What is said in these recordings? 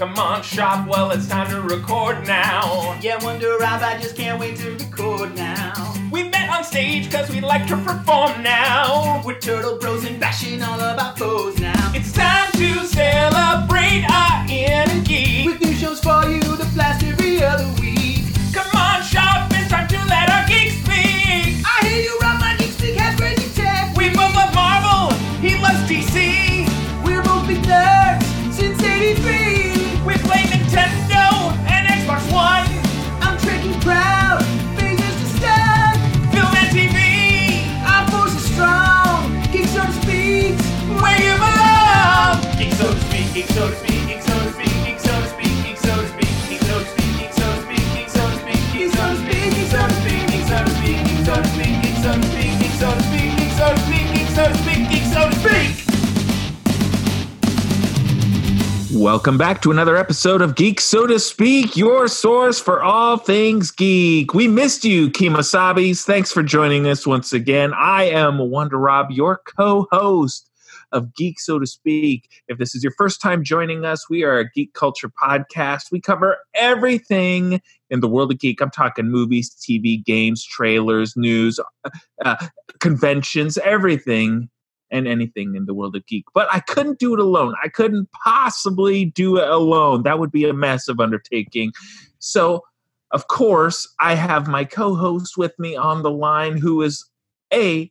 Come on, shop, well, it's time to record now. Yeah, Wonder Rob, I just can't wait to record now. We met on stage cause we like to perform now. We're turtle bros and bashing all of our foes now. It's time to celebrate our inner geek. With new shows for you to blast every Welcome back to another episode of Geek So to Speak, your source for all things geek. We missed you, Kimasabis. Thanks for joining us once again. I am Wonder Rob, your co-host of Geek So to Speak. If this is your first time joining us, we are a geek culture podcast. We cover everything in the world of geek. I'm talking movies, TV, games, trailers, news, uh, conventions, everything and anything in the world of geek. But I couldn't do it alone. I couldn't possibly do it alone. That would be a massive undertaking. So, of course, I have my co-host with me on the line who is a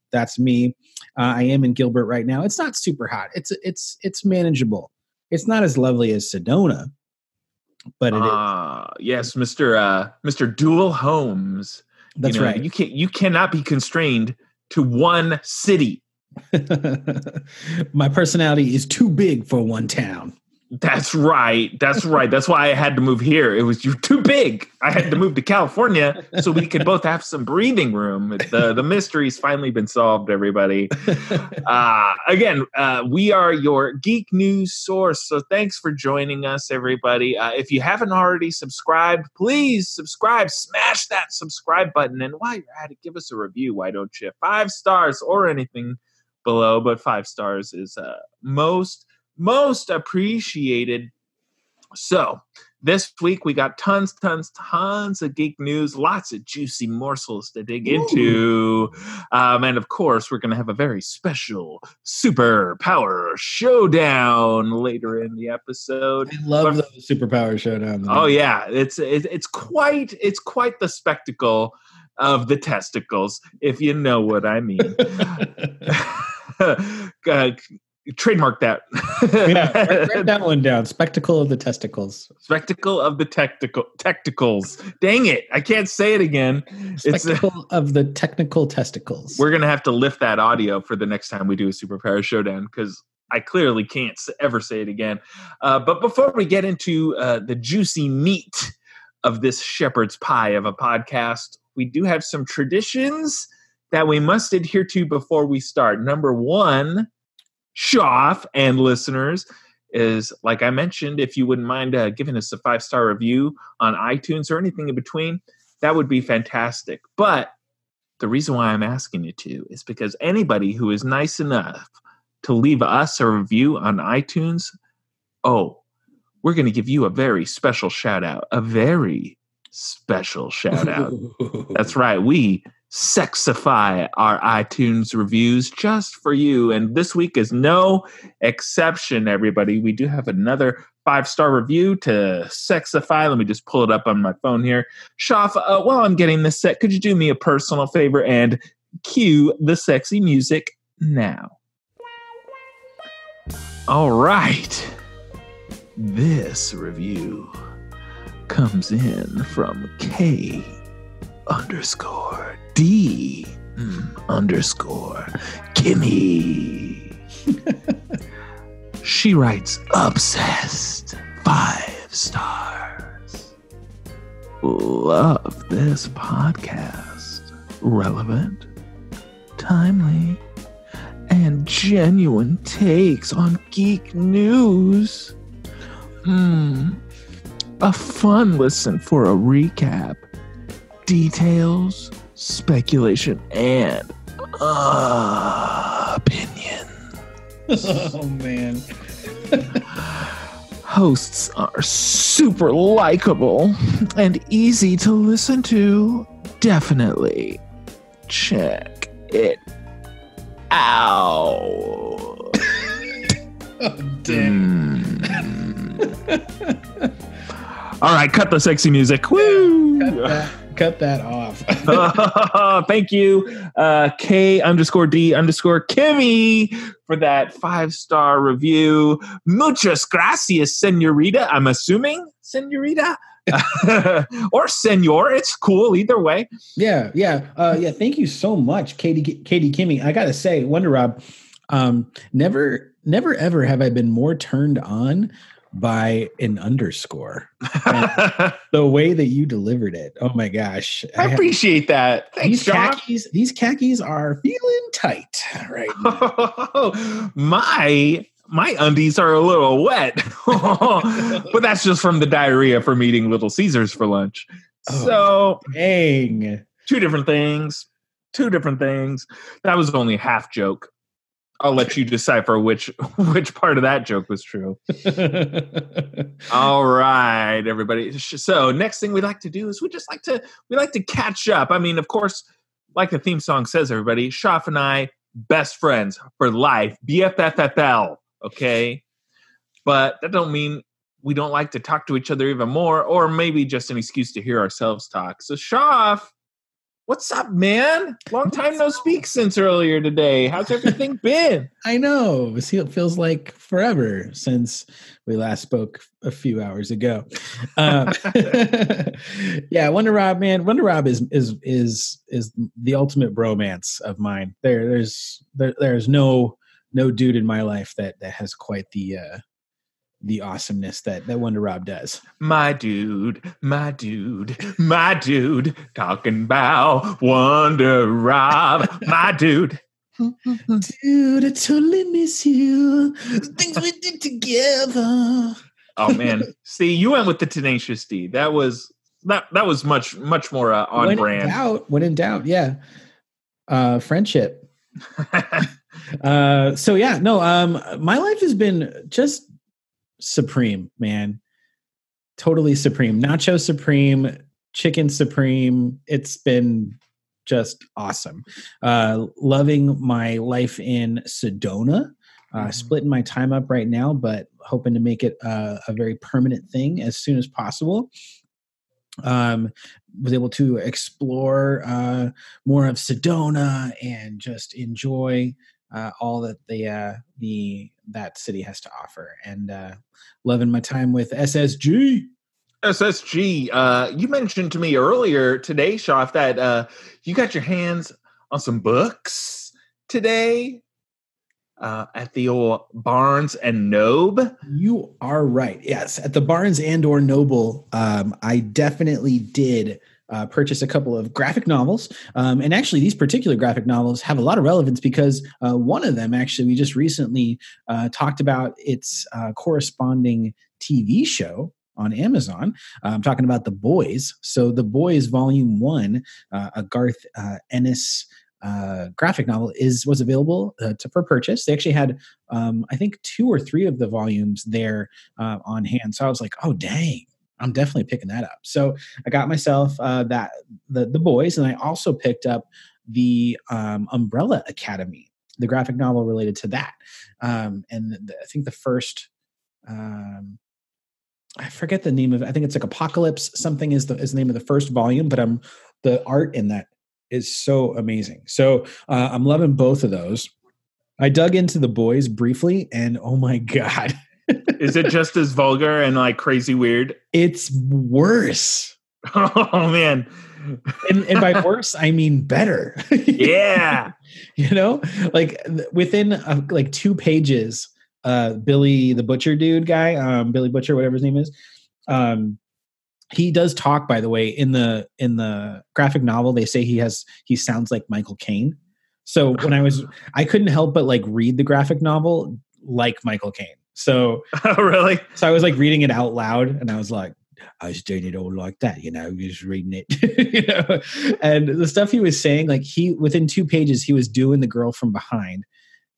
That's me. Uh, I am in Gilbert right now. It's not super hot. It's it's it's manageable. It's not as lovely as Sedona, but it is. Ah, yes, Mr. Uh, Mr. Dual Homes. That's You know, right. You can't you cannot be constrained to one city. My personality is too big for one town. That's right. That's right. That's why I had to move here. It was you're too big. I had to move to California so we could both have some breathing room. The the mystery's finally been solved, everybody. Uh, again, uh, we are your geek news source. So thanks for joining us, everybody. Uh, if you haven't already subscribed, please subscribe. Smash that subscribe button. And while you're at it, give us a review. Why don't you? Five stars or anything below, but five stars is uh, most most appreciated. So, this week we got tons, tons, tons of geek news, lots of juicy morsels to dig into. Um, and of course, we're going to have a very special super power showdown later in the episode. I love those superpower showdown. Oh yeah, it's it, it's quite it's quite the spectacle of the testicles, if you know what I mean. uh, trademark that. yeah, write, that one down. Spectacle of the testicles. Spectacle of the technical technicals. Dang it, I can't say it again. It's uh, Spectacle of the technical testicles. we're gonna have to lift that audio for the next time we do a superpower showdown because I clearly can't ever say it again. Uh, but before we get into uh, the juicy meat of this shepherd's pie of a podcast, we do have some traditions that we must adhere to before we start. Number one, Shoff and listeners is like I mentioned, if you wouldn't mind uh, giving us a five star review on iTunes or anything in between, that would be fantastic. But the reason why I'm asking you to is because anybody who is nice enough to leave us a review on iTunes, oh, we're going to give you a very special shout out. A very special shout out. That's right. We sexify our iTunes reviews just for you. And this week is no exception, everybody. We do have another five star review to sexify. Let me just pull it up on my phone here. Shoff, uh, while I'm getting this set, could you do me a personal favor and cue the sexy music now? All right. This review comes in from K underscore D mm, underscore Kimmy. she writes obsessed five stars. Love this podcast. Relevant, timely, and genuine takes on geek news. Hmm. A fun listen for a recap, details, speculation, and opinion. oh man. Hosts are super likable and easy to listen to. Definitely check it out. Oh, damn. Mm. All right, cut the sexy music. Woo! Cut that, off. Thank you, uh, K underscore D underscore Kimmy, for that five star review. Muchas gracias, senorita. I'm assuming, senorita. or senor, it's cool either way. yeah, yeah, uh, yeah. Thank you so much, Katie, Katie Kimmy. I gotta say, Wonder Rob, um, never, never, ever have I been more turned on by an underscore. The way that you delivered it, oh my gosh! I have- appreciate that. Thanks, these John. khakis, these khakis are feeling tight right now. my my undies are a little wet, but that's just from the diarrhea from eating Little Caesars for lunch. Oh. So Dang. two different things. Two different things. That was only a half joke. I'll let you decipher which which part of that joke was true. All right, everybody. So next thing we like to do is we just like to we like to catch up. I mean, of course, like the theme song says, everybody, Shoff and I, best friends for life, BFFFL. Okay, but that don't mean we don't like to talk to each other even more, or maybe just an excuse to hear ourselves talk. So Shoff, what's up, man? Long time no speak since earlier today. How's everything been? I know. It feels like forever since we last spoke a few hours ago. Um, yeah, Wonder Rob, man, Wonder Rob is is is is the ultimate bromance of mine. There, there's there, there's no no dude in my life that that has quite the uh the awesomeness that that Wonder Rob does. My dude, my dude, my dude, talking about Wonder Rob, my dude. Dude, I totally miss you. Things we did together. Oh man, see, you went with the Tenacious D. That was that that was much much more uh, on when in brand. doubt, when in doubt, yeah. Uh, friendship. Uh, so yeah, no. Um, my life has been just supreme, man. Totally supreme. Nacho supreme, chicken supreme. It's been just awesome. Uh, loving my life in Sedona. Uh, Mhm. Splitting my time up right now, but hoping to make it uh, a very permanent thing as soon as possible. Um, was able to explore uh, more of Sedona and just enjoy uh, all that the uh, the that city has to offer, and uh, loving my time with SSG. SSG. Uh, you mentioned to me earlier today, Shoff, that uh, you got your hands on some books today uh, at the old Barnes and Noble. You are right. Yes, at the Barnes and or Noble, um, I definitely did uh, purchase a couple of graphic novels. Um, and actually, these particular graphic novels have a lot of relevance because uh, one of them, actually, we just recently uh, talked about its uh, corresponding TV show on Amazon. I'm talking about The Boys. So, The Boys Volume One, uh, a Garth uh, Ennis. Uh, graphic novel is was available uh, to, for purchase. They actually had um, I think two or three of the volumes there uh, on hand. So I was like, oh dang, I'm definitely picking that up. So I got myself uh, that the the boys, and I also picked up the um, Umbrella Academy, the graphic novel related to that. Um, and the, I think the first. Um, I forget the name of it. I think it's like Apocalypse something is the is the name of the first volume, but I'm the art in that is so amazing. So uh, I'm loving both of those. I dug into the boys briefly, and oh my god, Is it just as vulgar and like crazy weird? it's worse. Oh man, And, and by worse, I mean better. yeah. you know, like within uh, like two pages uh, Billy the Butcher dude guy, um, Billy Butcher, whatever his name is. Um, he does talk, by the way, in the in the graphic novel. They say he has he sounds like Michael Caine. So when I was, I couldn't help but like read the graphic novel like Michael Caine. So oh, really? so I was like reading it out loud, and I was like, I was doing it all like that, you know, just reading it, you know. And the stuff he was saying, like he within two pages, he was doing the girl from behind.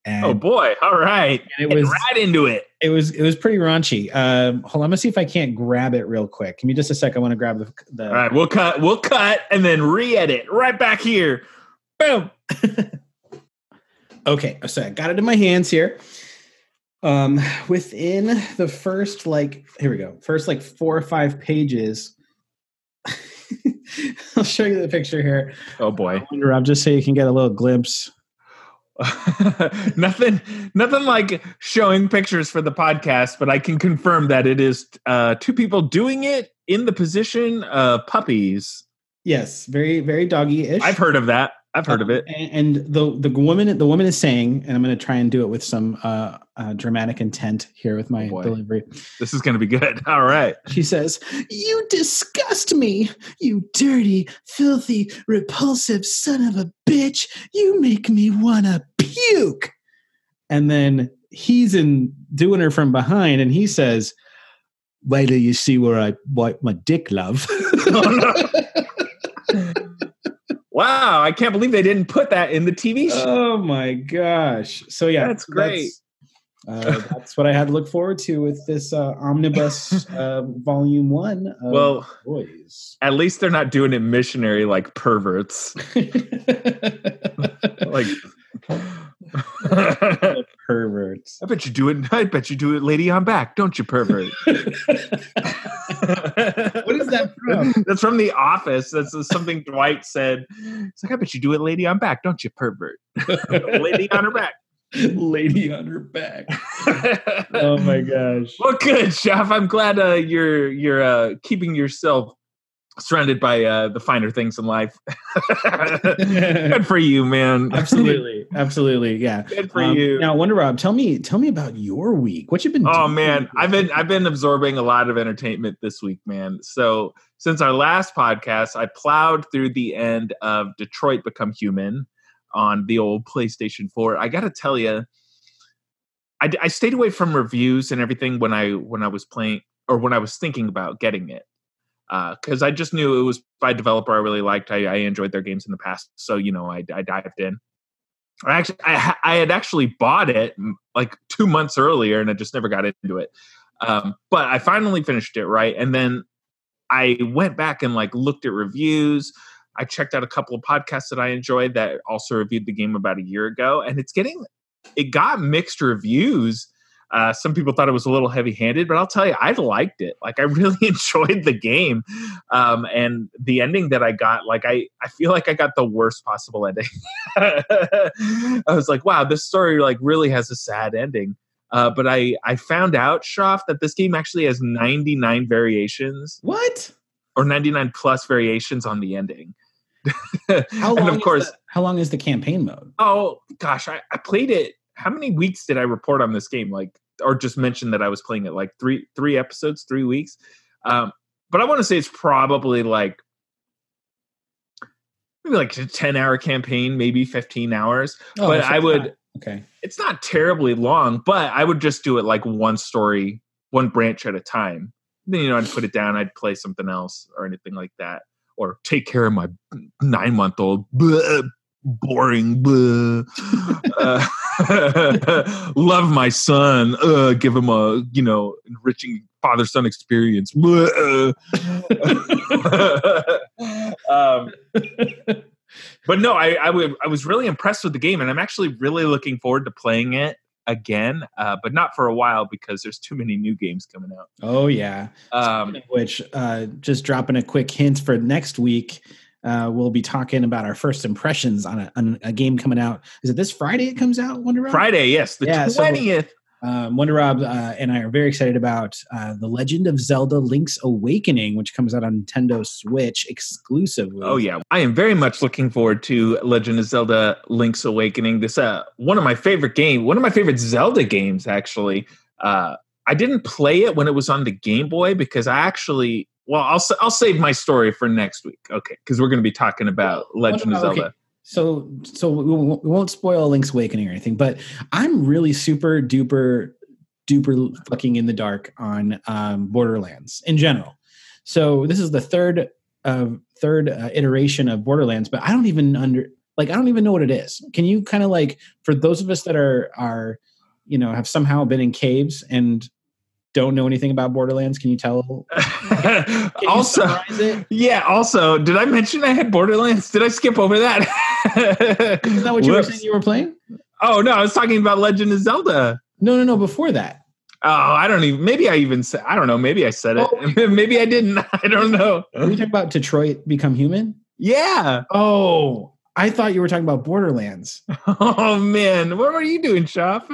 And Oh boy! All right, And it was- right into it. it was it was pretty raunchy. Um, hold on, let me see if I can't grab it real quick. Give me just a sec. I want to grab the. the All right, we'll cut. We'll cut and then re-edit right back here. Boom. Okay, so I got it in my hands here. Um, within the first like here we go, first like four or five pages. I'll show you the picture here. Oh boy. Rob, just so you can get a little glimpse. nothing nothing like showing pictures for the podcast but i can confirm that it is uh two people doing it in the position of puppies Yes, very very doggy ish. i've heard of that i've heard of it And, and the the woman the woman is saying, and I'm going to try and do it with some uh, uh, dramatic intent here with my Oh, delivery. this is gonna be good all right She says, You disgust me, you dirty, filthy, repulsive son of a bitch. You make me want to puke. And then he's in doing her from behind, and he says, Wait till you see where I wipe my dick, love. wow i can't believe they didn't put that in the tv show oh my gosh. So, yeah, That's great. That's, uh, that's what I had to look forward to with this uh, omnibus uh, volume one. Of well boys. at least they're not doing it missionary like perverts like perverts. I bet you do it. I bet you do it, lady on back, don't you, pervert? what is that from? That's from The Office. That's something Dwight said. It's like, I bet you do it, lady on back, don't you, pervert? lady on her back. Lady on her back. Oh my gosh. Well, good, Chef. I'm glad uh, you're you're uh, keeping yourself surrounded by uh, the finer things in life. good for you, man. Absolutely. Absolutely. Yeah. good for Um, you. Now, Wonder Rob, tell me, tell me about your week. What you've been Oh doing? man, I've been I've been absorbing a lot of entertainment this week, man. So since our last podcast, I plowed through the end of Detroit Become Human on the old PlayStation 4. I got to tell you, I, I stayed away from reviews and everything when I when I was playing or when I was thinking about getting it because I just knew it was by a developer I really liked. I, I enjoyed their games in the past, so you know I, I dived in. I actually I, I had actually bought it like two months earlier, and I just never got into it. Um, but I finally finished it right, and then I went back and like looked at reviews. I checked out a couple of podcasts that I enjoyed that also reviewed the game about a year ago, and it's getting it got mixed reviews. Uh, some people thought it was a little heavy-handed, but I'll tell you, I liked it. Like I really enjoyed the game, um, and the ending that I got. Like I, I feel like I got the worst possible ending. I was like, wow, this story like really has a sad ending. Uh, but I, I found out, Shoff, that this game actually has 99 variations What? Or 99 plus variations on the ending. How long? and of course, the- how long is the campaign mode? oh gosh, I, I played it. How many weeks did I report on this game? Like, or just mention that I was playing it like three three episodes, three weeks. Um, but I want to say it's probably like maybe like a 10 hour campaign, maybe 15 hours. Oh, but I would not- Okay. it's not terribly long, but I would just do it like one story, one branch at a time. Then you know I'd put it down, I'd play something else or anything like that, or take care of my nine month old. Boring. Uh, love my son. Uh, give him a you know enriching father son experience. Um, but no, I I, I was really impressed with the game, and I'm actually really looking forward to playing it again, uh, but not for a while because there's too many new games coming out. Oh yeah. Um, Which uh, just dropping a quick hint for next week. Uh, we'll be talking about our first impressions on a, on a game coming out. Is it this Friday? It comes out. Wonder Friday, yes, the Yeah, twentieth. Um, Wonder Rob uh, and I are very excited about uh, The Legend of Zelda Link's Awakening, which comes out on Nintendo Switch exclusively. Oh yeah, I am very much looking forward to Legend of Zelda: Link's Awakening. This uh one of my favorite game, one of my favorite Zelda games actually. Uh I didn't play it when it was on the Game Boy because I actually well, I'll I'll save my story for next week. Okay, because we're going to be talking about Legend of okay. So, so we won't spoil Link's Awakening or anything, but I'm really super duper duper fucking in the dark on um, Borderlands in general. So this is the third uh, third uh, iteration of Borderlands, but I don't even under like I don't even know what it is. Can you kind of like for those of us that are are you know have somehow been in caves and don't know anything about Borderlands? Can you tell? Can you also, yeah. Also, did I mention I had Borderlands? Did I skip over that? Is that what you were saying you were playing? Oh no, I was talking about Legend of Zelda. No, no, no. Before that, Oh, I don't even. Maybe I even said. I don't know. Maybe I said it. Oh. maybe I didn't. I don't know. were you talking about Detroit Become Human? Yeah. Oh, I thought you were talking about Borderlands. Oh man, what were you doing, Shop?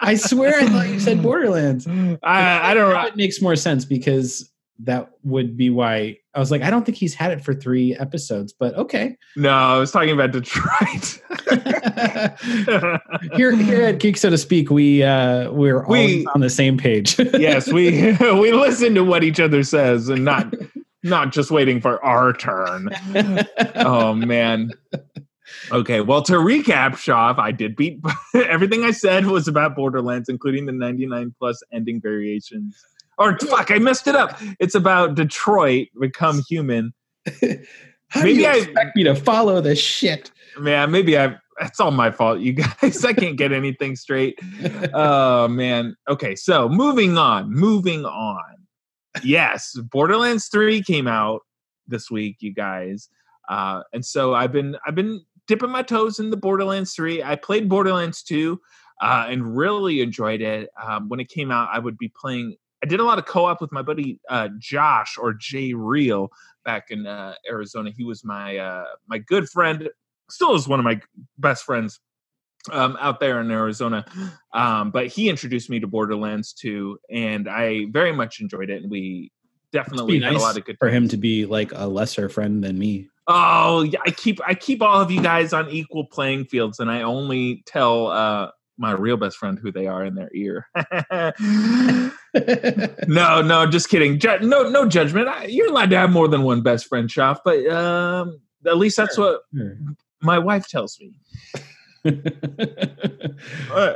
I swear I thought you said Borderlands. I I don't. know. it makes more sense because that would be why I was like, I don't think he's had it for three episodes, but okay. No, I was talking about Detroit. here, here at Geek So to Speak, we uh, we're We- always on the same page. yes, we we listen to what each other says and not not just waiting for our turn. Oh man. Okay, well to recap, Shaw, I did beat everything I said was about Borderlands, including the 99 plus ending variations. Or fuck, I messed it up. It's about Detroit become human. How Maybe do you I- expect me to follow this shit? Man, maybe I. That's all my fault, you guys. I can't get anything straight. oh man. Okay, so moving on. Moving on. Yes, Borderlands 3 came out this week, you guys. Uh, and so I've been I've been dipping my toes in the Borderlands 3. I played Borderlands 2 uh, and really enjoyed it. Um, when it came out, I would be playing. I did a lot of co-op with my buddy uh, Josh or Jay Real back in uh, Arizona. He was my uh, my good friend, still is one of my best friends um, out there in Arizona. Um, but he introduced me to Borderlands 2, and I very much enjoyed it. And we definitely Be had a lot of good for him to be like a lesser friend than me. Oh, yeah, I keep I keep all of you guys on equal playing fields, and I only tell uh, my real best friend who they are in their ear. no, no, just kidding. Ju- no, no judgment. I, you're allowed to have more than one best friend, Shoff, but um, at least that's what my wife tells me. Uh,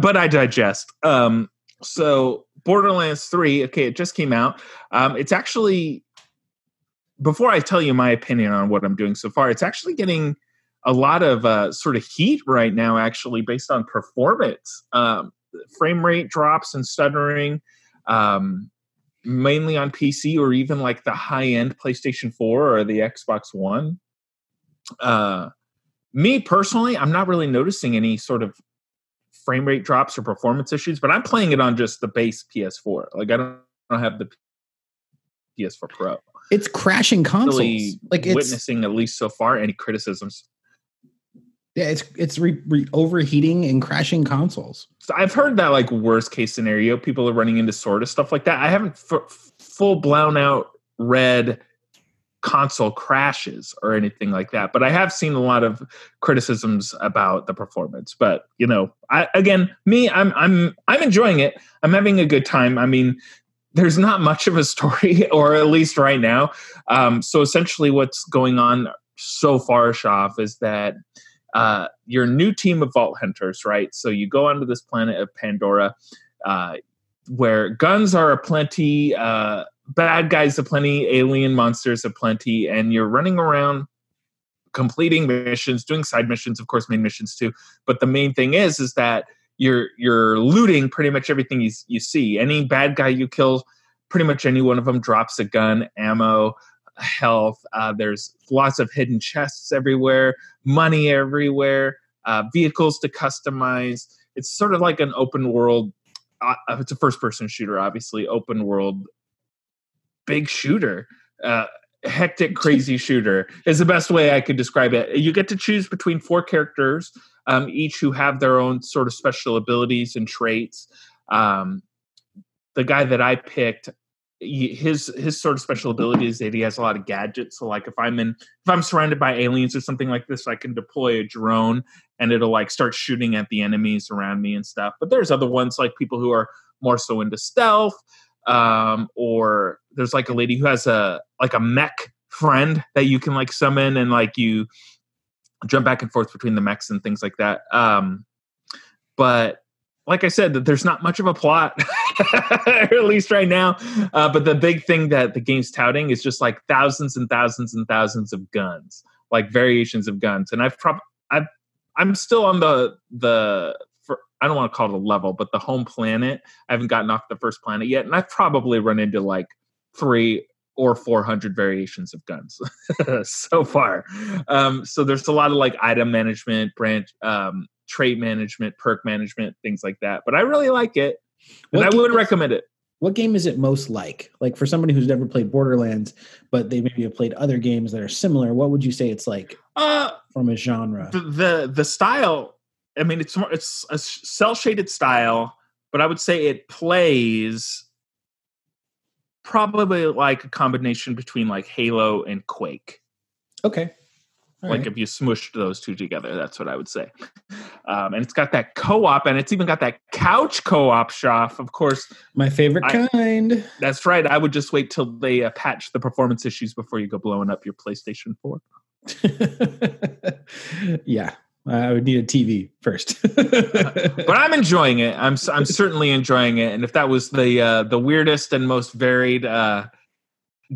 but I digest. Um, so Borderlands 3, okay, it just came out. Um, it's actually before I tell you my opinion on what I'm doing so far, it's actually getting a lot of uh, sort of heat right now, actually, based on performance. Um, frame rate drops and stuttering, um, mainly on PC or even like the high end PlayStation 4 or the Xbox One. Uh, me personally, I'm not really noticing any sort of frame rate drops or performance issues, but I'm playing it on just the base PS4. Like I don't, I don't have the PS4 Pro. it's crashing consoles. Really like it's witnessing at least so far any criticisms. Yeah, it's it's re, re, overheating and crashing consoles. So I've heard that like worst case scenario, people are running into sort of stuff like that. I haven't f- full blown out read console crashes or anything like that, but I have seen a lot of criticisms about the performance. But you know, I again, me, I'm I'm I'm enjoying it. I'm having a good time. I mean, there's not much of a story, or at least right now. Um, so essentially, what's going on so far, Shoff, is that uh, your new team of vault hunters, right? So you go onto this planet of Pandora, uh, where guns are aplenty, uh, bad guys aplenty, alien monsters aplenty, and you're running around completing missions, doing side missions, of course, main missions too. But the main thing is, is that you're you're looting pretty much everything you you see. Any bad guy you kill, pretty much any one of them drops a gun, ammo, health. Uh, there's lots of hidden chests everywhere, money everywhere, uh, vehicles to customize. It's sort of like an open world. Uh, it's a first person shooter, obviously, open world, big shooter. Uh, hectic, crazy shooter is the best way I could describe it. You get to choose between four characters. um, each who have their own sort of special abilities and traits. Um, the guy that I picked, his his sort of special ability is that he has a lot of gadgets. So like if I'm in if I'm surrounded by aliens or something like this, I can deploy a drone and it'll like start shooting at the enemies around me and stuff. But there's other ones like people who are more so into stealth, um, or there's like a lady who has a like a mech friend that you can like summon and like you jump back and forth between the mechs and things like that. Um, but like I said, that there's not much of a plot, at least right now. Uh, but the big thing that the game's touting is just like thousands and thousands and thousands of guns, like variations of guns. And I've probably I've I'm still on the the for, I don't want to call it a level, but the home planet. I haven't gotten off the first planet yet, and I've probably run into like three or 400 variations of guns so far. Um, so there's a lot of like item management, branch, um, trait management, perk management, things like that. But I really like it, and What I would is- recommend it. What game is it most like? Like for somebody who's never played Borderlands, but they maybe have played other games that are similar, what would you say it's like Uh, from a genre? the the the style. I mean, it's more it's a cell shaded style, but I would say it plays probably like a combination between like Halo and Quake. Okay. All like right. if you smushed those two together, that's what I would say. Um, and it's got that co-op, and it's even got that couch co-op shop. Of course, My favorite I- kind. that's right. I would just wait till they uh, patch the performance issues before you go blowing up your PlayStation Four. yeah. I would need a TV first. But I'm enjoying it. I'm I'm certainly enjoying it. And if that was the uh, the weirdest and most varied uh,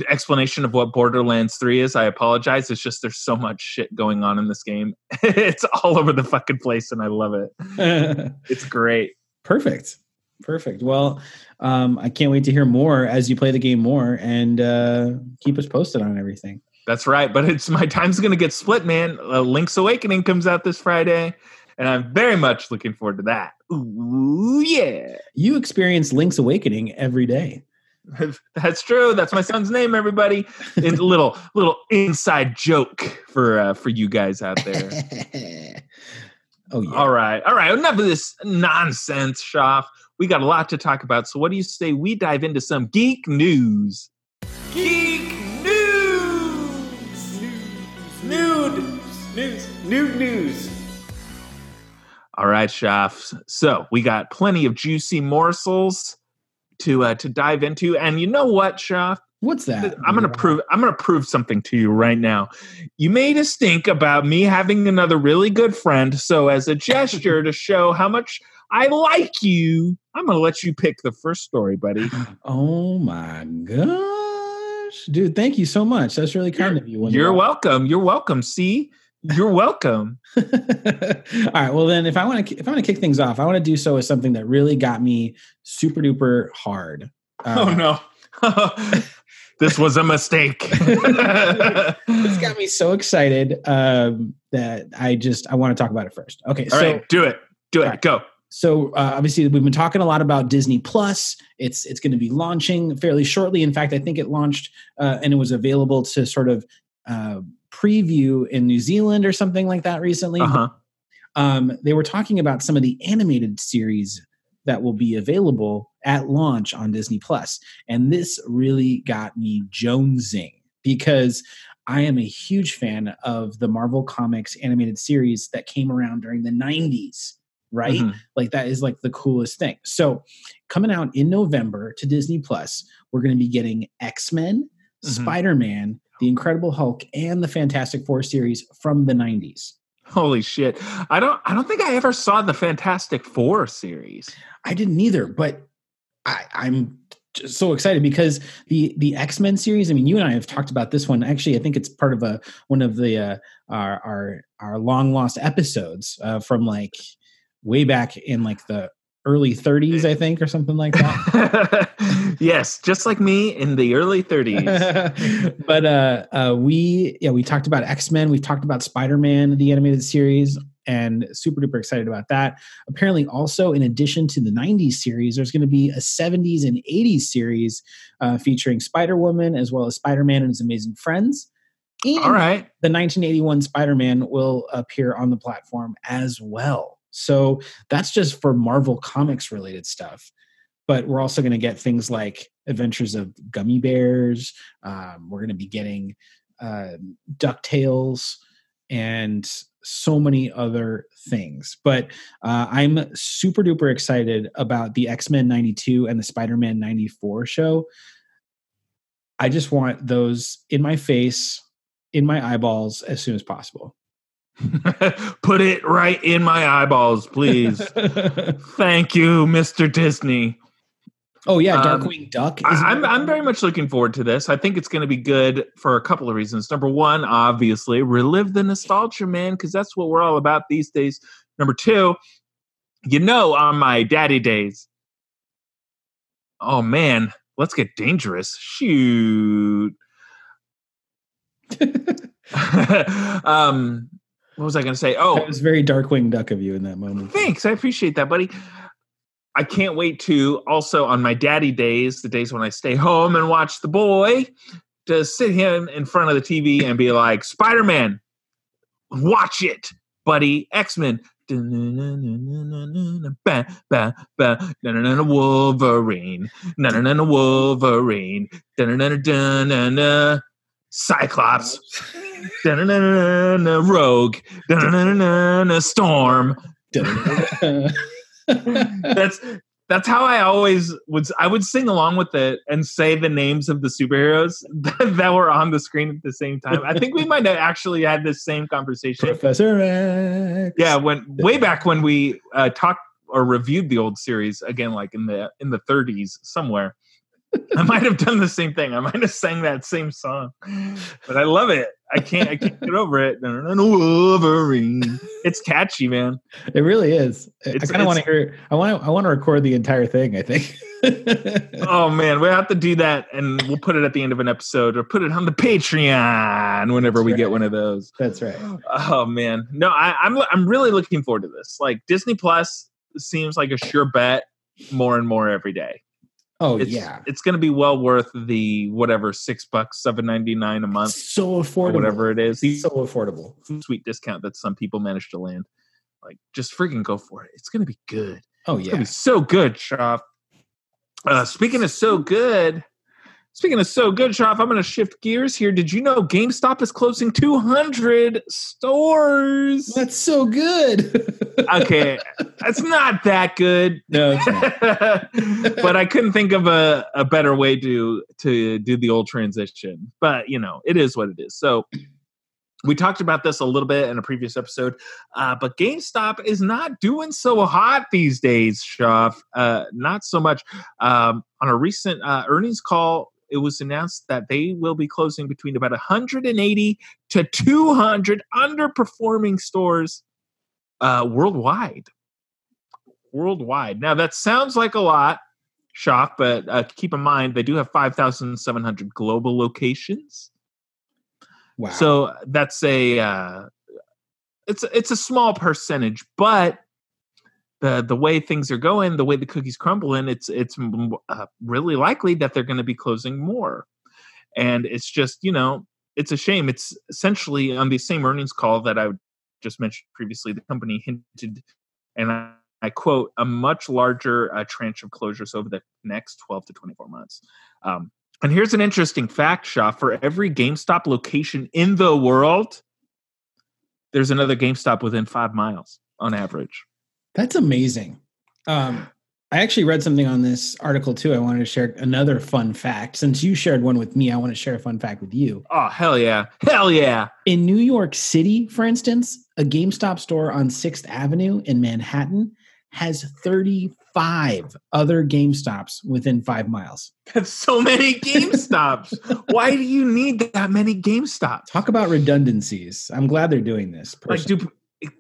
explanation of what Borderlands Three is, I apologize. It's just there's so much shit going on in this game. it's all over the fucking place, and I love it. It's great. Perfect. Perfect. Well, um, I can't wait to hear more as you play the game more and uh, keep us posted on everything. That's right. But it's my time's going to get split, man. Uh, Link's Awakening comes out this Friday, and I'm very much looking forward to that. Ooh, yeah. You experience Link's Awakening every day. That's true. That's my son's name, everybody. And little little inside joke for uh, for you guys out there. oh, yeah. All right, all right. Enough of this nonsense, Shoff. We got a lot to talk about. So, what do you say we dive into some geek news? Geek news. Nude news. Nude news. All right, Shoff. So, we got plenty of juicy morsels to uh, to dive into, and you know what, Shoff? What's that? I'm gonna prove I'm gonna prove something to you right now. You made us think about me having another really good friend, so as a gesture to show how much I like you, I'm gonna let you pick the first story, buddy. Oh my gosh, dude! Thank you so much. That's really kind of you. You're welcome. You're welcome. See, you're welcome. All right. Well, then, if I want to, if I want to kick things off, I want to do so with something that really got me super duper hard. oh Uh, no, this was a mistake. It's got me so excited um, that I just I want to talk about it first. Okay. All so right, do it. Do it. Right. Go. so uh, obviously we've been talking a lot about Disney Plus. It's it's going to be launching fairly shortly. In fact, I think it launched uh, and it was available to sort of uh, preview in New Zealand or something like that recently. Uh huh. Um, they were talking about some of the animated series that will be available at launch on Disney Plus, and this really got me jonesing because I am a huge fan of the Marvel Comics animated series that came around during the 90s, right? Mhm. Like that is like the coolest thing. So, coming out in November to Disney Plus, we're going to be getting X-Men, Mhm. Spider-Man, The Incredible Hulk, and the Fantastic Four series from the 90s. Holy shit! I don't. I don't think I ever saw the Fantastic Four series. I didn't either, but I, I'm just so excited because the the X Men series. I mean, you and I have talked about this one. Actually, I think it's part of a one of the uh, our our our long lost episodes uh, from like way back in like the early 30s, I think, or something like that. yes, just like me in the early 30s. but uh, uh, we yeah we talked about X Men. We've talked about Spider Man, the animated series, and super duper excited about that. Apparently, also in addition to the '90s series, there's going to be a '70s and '80s series uh, featuring Spider Woman as well as Spider Man and his amazing friends. And All right. the 1981 Spider-Man will appear on the platform as well. So that's just for Marvel Comics related stuff. But we're also going to get things like Adventures of Gummi Bears. Um, we're going to be getting uh, DuckTales and so many other things. But uh, I'm super duper excited about the X Men 92 and the Spider Man 94 show. I just want those in my face, in my eyeballs as soon as possible. Put it right in my eyeballs, please. Thank you, Mr. Disney. oh yeah, Um, Darkwing Duck. I, I'm I'm very much looking forward to this. I think it's going to be good for a couple of reasons. Number one, obviously, relive the nostalgia, man, because that's what we're all about these days. Number two, you know, on my daddy days. Oh man, let's get dangerous. Shoot. um, what was I going to say? Oh, That was very Darkwing Duck of you in that moment. Thanks. I appreciate that, buddy. I can't wait to also on my daddy days, the days when I stay home and watch the boy, to sit him in front of the TV and be like, Spider Man, watch it, buddy. X Men. Wolverine, Wolverine, Cyclops, Rogue, Storm, that's that's how I always would. I would sing along with it and say the names of the superheroes that, that were on the screen at the same time. I think we might have actually had this same conversation. Professor X. Yeah, when way back when we uh, talked or reviewed the old series again, like in the in the 30s somewhere. I might have done the same thing. I might have sang that same song, but I love it. I can't. I can't get over it. Wolverine. It's catchy, man. It really is. I- It's- I kind of want to hear. I want to. I want to record the entire thing. I think. Oh man, we have to do that, and we'll put it at the end of an episode, or put it on the Patreon whenever we That's get one of those. That's right. Oh man, no, I, I'm I'm really looking forward to this. Like Disney Plus seems like a sure bet more and more every day. Oh It's, yeah. it's going to be well worth the whatever six bucks, seven ninety nine a month, so affordable. whatever it is. So affordable. sweet discount that some people manage to land. Like, just freaking go for it. It's going to be good. Oh It's gonna yeah. be so good, Shoff. Uh, speaking of so good, speaking of so good, Shoff, I'm gonna shift gears here. Did you know GameStop is closing 200 stores? That's so good. okay, that's not that good. no, it's not. but I couldn't think of a, a better way to to do the old transition. But you know, it is what it is. So we talked about this a little bit in a previous episode, uh, but GameStop is not doing so hot these days, Shoff. Uh, not so much. Um, on a recent uh, earnings call, it was announced that they will be closing between about 180 to 200 underperforming stores uh, worldwide. Worldwide. Now, that sounds like a lot, Shoff, but uh, keep in mind they do have 5,700 global locations. Wow. So that's a uh, it's it's a small percentage, but the the way things are going, the way the cookies crumbling, it's it's mm, uh, really likely that they're going to be closing more. And it's just you know it's a shame. It's essentially on the same earnings call that I just mentioned previously. The company hinted, and I, I quote, a much larger uh, tranche of closures over the next twelve to twenty four months. Um, and here's an interesting fact, Shaw. For every GameStop location in the world, there's another GameStop within five miles on average. That's amazing. Um, I actually read something on this article too. I wanted to share another fun fact. Since you shared one with me, I want to share a fun fact with you. Oh, hell yeah. Hell yeah. In New York City, for instance, a GameStop store on 6th Avenue in Manhattan has 35 other GameStops within five miles. That's so many GameStops. Why do you need that many GameStops? Talk about redundancies. I'm glad they're doing this. like do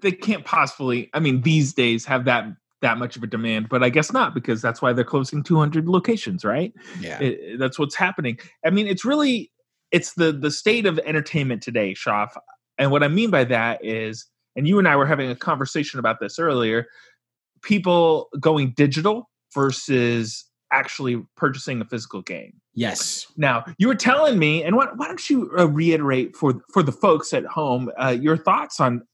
they can't possibly i mean these days have that that much of a demand but i guess not because that's why they're closing 200 locations right yeah. It- that's what's happening i mean it's really it's the the state of entertainment today Shoff. and what i mean by that is and you and i were having a conversation about this earlier people going digital versus actually purchasing a physical game. Yes. Now, you were telling me, and what, why don't you uh, reiterate for for the folks at home uh, your thoughts on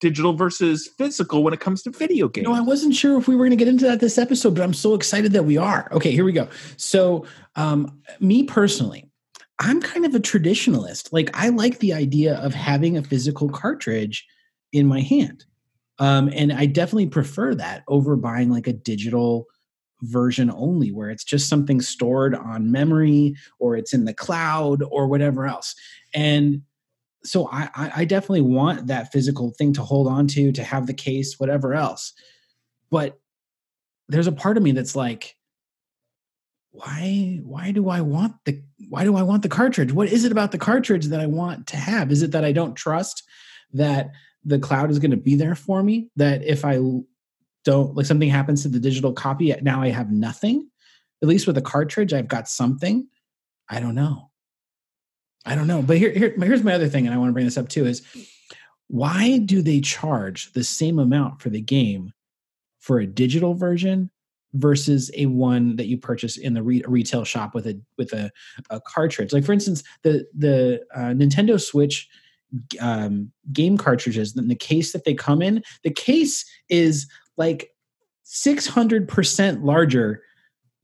digital versus physical when it comes to video games? No, I wasn't sure if we were going to get into that this episode, but I'm so excited that we are. Okay, here we go. So, um, me personally, I'm kind of a traditionalist. Like, I like the idea of having a physical cartridge in my hand. Um, and I definitely prefer that over buying like a digital version only, where it's just something stored on memory or it's in the cloud or whatever else. And so I, I definitely want that physical thing to hold on to, to have the case, whatever else. But there's a part of me that's like, why why do I want the why do I want the cartridge? What is it about the cartridge that I want to have? Is it that I don't trust that the cloud is going to be there for me? That if I don't like something happens to the digital copy, now I have nothing. At least with a cartridge, I've got something. I don't know. I don't know. But here, here here's my other thing, and I want to bring this up too: is why do they charge the same amount for the game for a digital version versus a one that you purchase in the re- retail shop with a with a, a, cartridge. Like for instance, the the uh, Nintendo Switch um, game cartridges, in the case that they come in, the case is like six hundred percent larger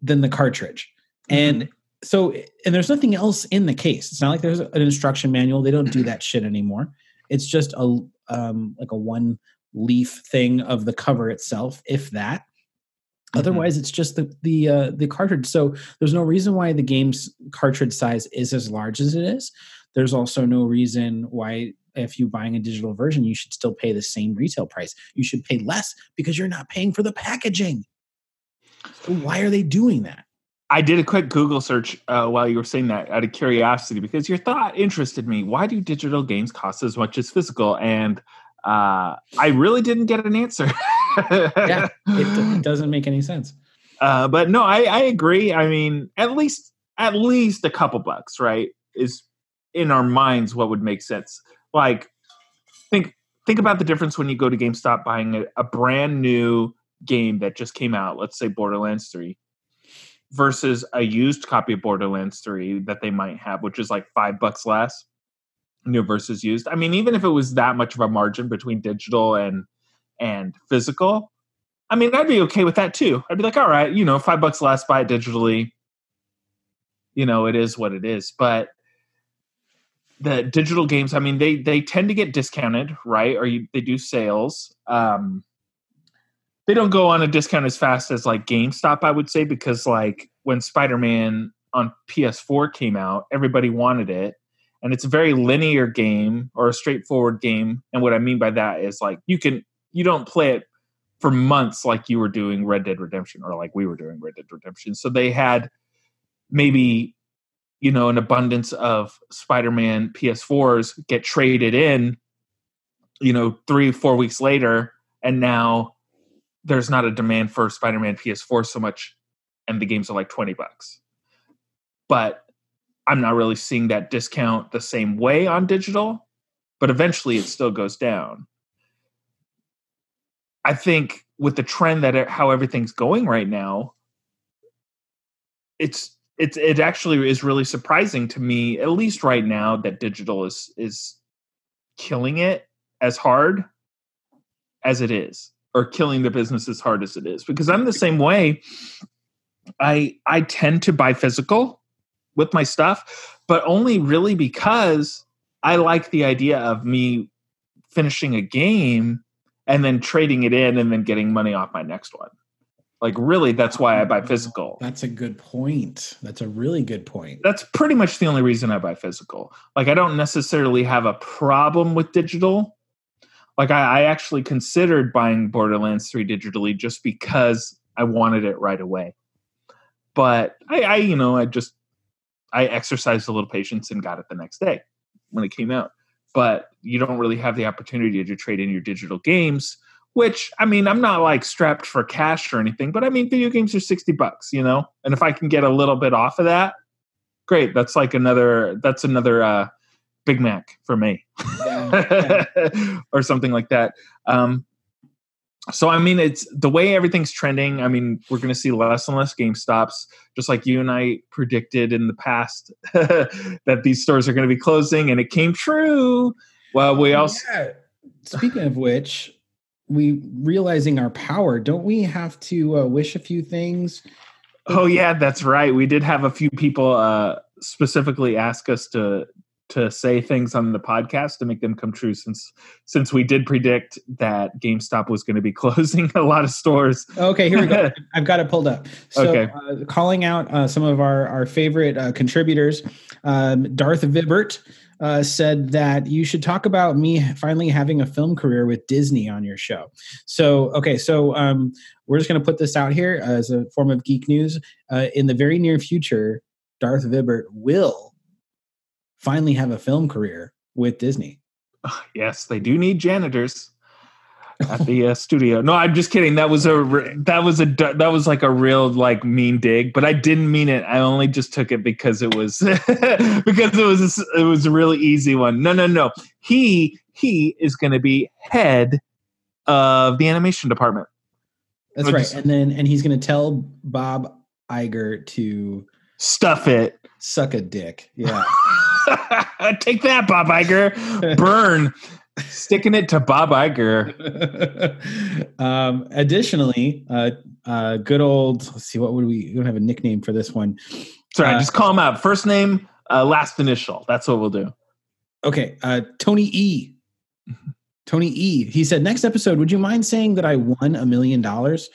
than the cartridge, mm-hmm. and so and there's nothing else in the case. It's not like there's an instruction manual. They don't do that shit anymore. It's just a um, like a one leaf thing of the cover itself, if that Mm-hmm. Otherwise, it's just the the uh, the cartridge. So there's no reason why the game's cartridge size is as large as it is. There's also no reason why if you're buying a digital version, you should still pay the same retail price. You should pay less because you're not paying for the packaging. So why are they doing that? I did a quick Google search uh, while you were saying that out of curiosity because your thought interested me. Why do digital games cost as much as physical? And uh, I really didn't get an answer. yeah, it, it, doesn't make any sense. Uh, but no, I, I agree. I mean, at least at least a couple bucks, right? Is in our minds what would make sense. Like think think about the difference when you go to GameStop buying a, a brand new game that just came out. Let's say Borderlands Three versus a used copy of Borderlands 3 that they might have, which is like five bucks less new versus used. I mean, even if it was that much of a margin between digital and and physical, I mean, I'd be okay with that too. I'd be like, all right, you know, five bucks less, buy it digitally. You know, it is what it is. But the digital games, I mean, they they tend to get discounted, right? Or you, they do sales. Um, they don't go on a discount as fast as like GameStop, I would say, because like when Spider Man on PS4 came out, everybody wanted it. And it's a very linear game or a straightforward game. And what i mean by that is like you can you don't play it for months like you were doing red dead redemption or like we were doing red dead redemption. So they had maybe you know an abundance of spider-man ps4s get traded in you know three four weeks later. And now there's not a demand for spider-man ps4 so much and the games are like 20 bucks but I'm not really seeing that discount the same way on digital, but eventually it still goes down. I think with the trend that how everything's going right now, it's it's it actually is really surprising to me, at least right now, that digital is is killing it as hard as it is, or killing the business as hard as it is. Because I'm the same way. I I tend to buy physical with my stuff, but only really because I like the idea of me finishing a game and then trading it in and then getting money off my next one. Like really that's why I buy physical. That's a good point. That's a really good point. That's pretty much the only reason I buy physical. Like I don't necessarily have a problem with digital. Like I, I actually considered buying Borderlands 3 digitally just because I wanted it right away. But I, I you know, I just I exercised a little patience and got it the next day when it came out. But you don't really have the opportunity to trade in your digital games, which I mean, I'm not like strapped for cash or anything, but I mean, video games are 60 bucks, you know? And if I can get a little bit off of that, great. That's like another, that's another, uh, Big Mac for me. or something like that. Um, so I mean, it's the way everything's trending. I mean, we're going to see less and less Game Stops, just like you and I predicted in the past that these stores are going to be closing, and it came true. Well, we also Yeah. Speaking of which, we realizing our power, don't we have to uh, wish a few things? Oh yeah, that's right. We did have a few people uh, specifically ask us to to say things on the podcast to make them come true since since we did predict that GameStop was going to be closing a lot of stores. Okay, here we go. I've got it pulled up. So, Okay. uh, calling out uh, some of our our favorite uh, contributors, um, Darth Vibert uh, said that you should talk about me finally having a film career with Disney on your show. So, okay, so um, we're just going to put this out here as a form of geek news. Uh, in the very near future, Darth Vibert will finally have a film career with Disney. Yes, they do need janitors at the uh, studio. No, I'm just kidding. That was a that was a that was like a real like mean dig, but I didn't mean it. I only just took it because it was because it was a it was a really easy one. No, no, no. He he is going to be head of the animation department. That's right. And then and he's going to tell Bob Iger to Stuff it. suck a dick. Yeah. Take that, Bob Iger. Burn. Sticking it to Bob Iger. um, additionally, uh, uh, good old. Let's see. What would we? We don't have a nickname for this one. Sorry, Uh, just call him out. First name, uh, last initial. That's what we'll do. Okay. Uh, Tony E. Tony E. He said, next episode, would you mind saying that I won a million dollars?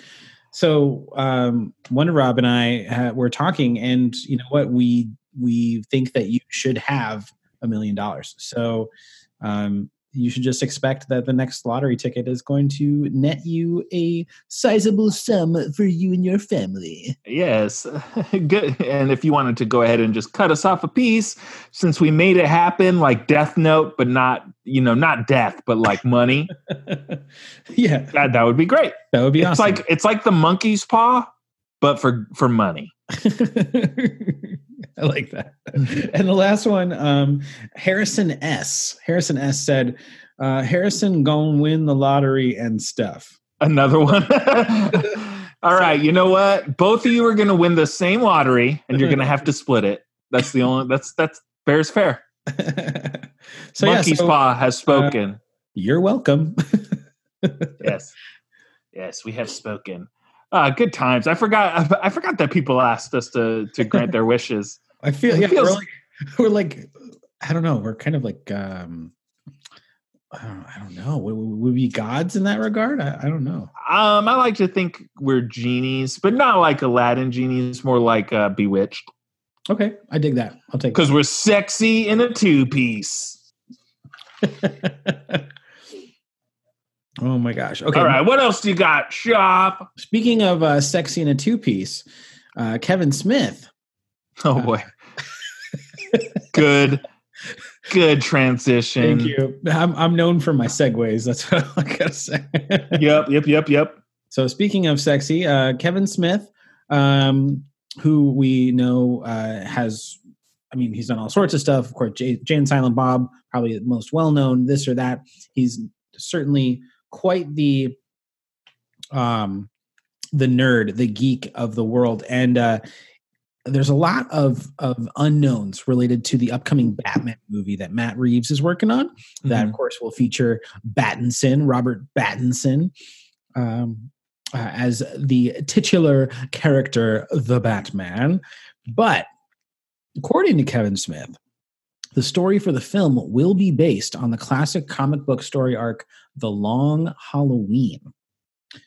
So, um, Wonder Rob and I uh, were talking, and you know what? We we think that you should have a million dollars. So, um, you should just expect that the next lottery ticket is going to net you a sizable sum for you and your family. Yes, good. And if you wanted to go ahead and just cut us off a piece, since we made it happen, like Death Note, but not you know not death, but like money, yeah, that that would be great. that would be It's awesome. like it's like the monkey's paw, but for for money. I like that. And the last one, um, Harrison S. Harrison S. said, uh, "Harrison gonna win the lottery and stuff." Another one. All right, you know what? Both of you are going to win the same lottery, and you're going to have to split it. That's the only. That's that's Bears fair. so yeah, so, paw has spoken. you're welcome. yes, yes, we have spoken. Ah, good times. I forgot. I forgot that people asked us to to grant their wishes. I feel yeah, feels- we're like, we're like, I don't know, we're kind of like, um, I don't, I don't know. Would, would we be gods in that regard? I, I don't know. Um, I like to think we're genies, but not like Aladdin genies. More like uh, Bewitched, Okay, I dig that. I'll take. because we're sexy in a two piece. oh my gosh. Okay. All right, what else do you got, Shoff? Speaking of uh, sexy in a two piece, uh, Kevin Smith. Oh boy, good, good transition. Thank you. I'm, I'm known for my segues. That's what I gotta say. Yep, yep, yep, yep. So speaking of sexy, uh, Kevin Smith, um, who we know uh, has, I mean, he's done all sorts of stuff. Of course, Jay, Jay and Silent Bob, probably the most well known. This or that. He's certainly quite the, um, the nerd, the geek of the world, and uh, there's a lot of of unknowns related to the upcoming Batman movie that Matt Reeves is working on that of Mhm. course will feature Battinson, Robert Battinson, um, uh, as the titular character, the Batman. But according to Kevin Smith, the story for the film will be based on the classic comic book story arc, The Long Halloween.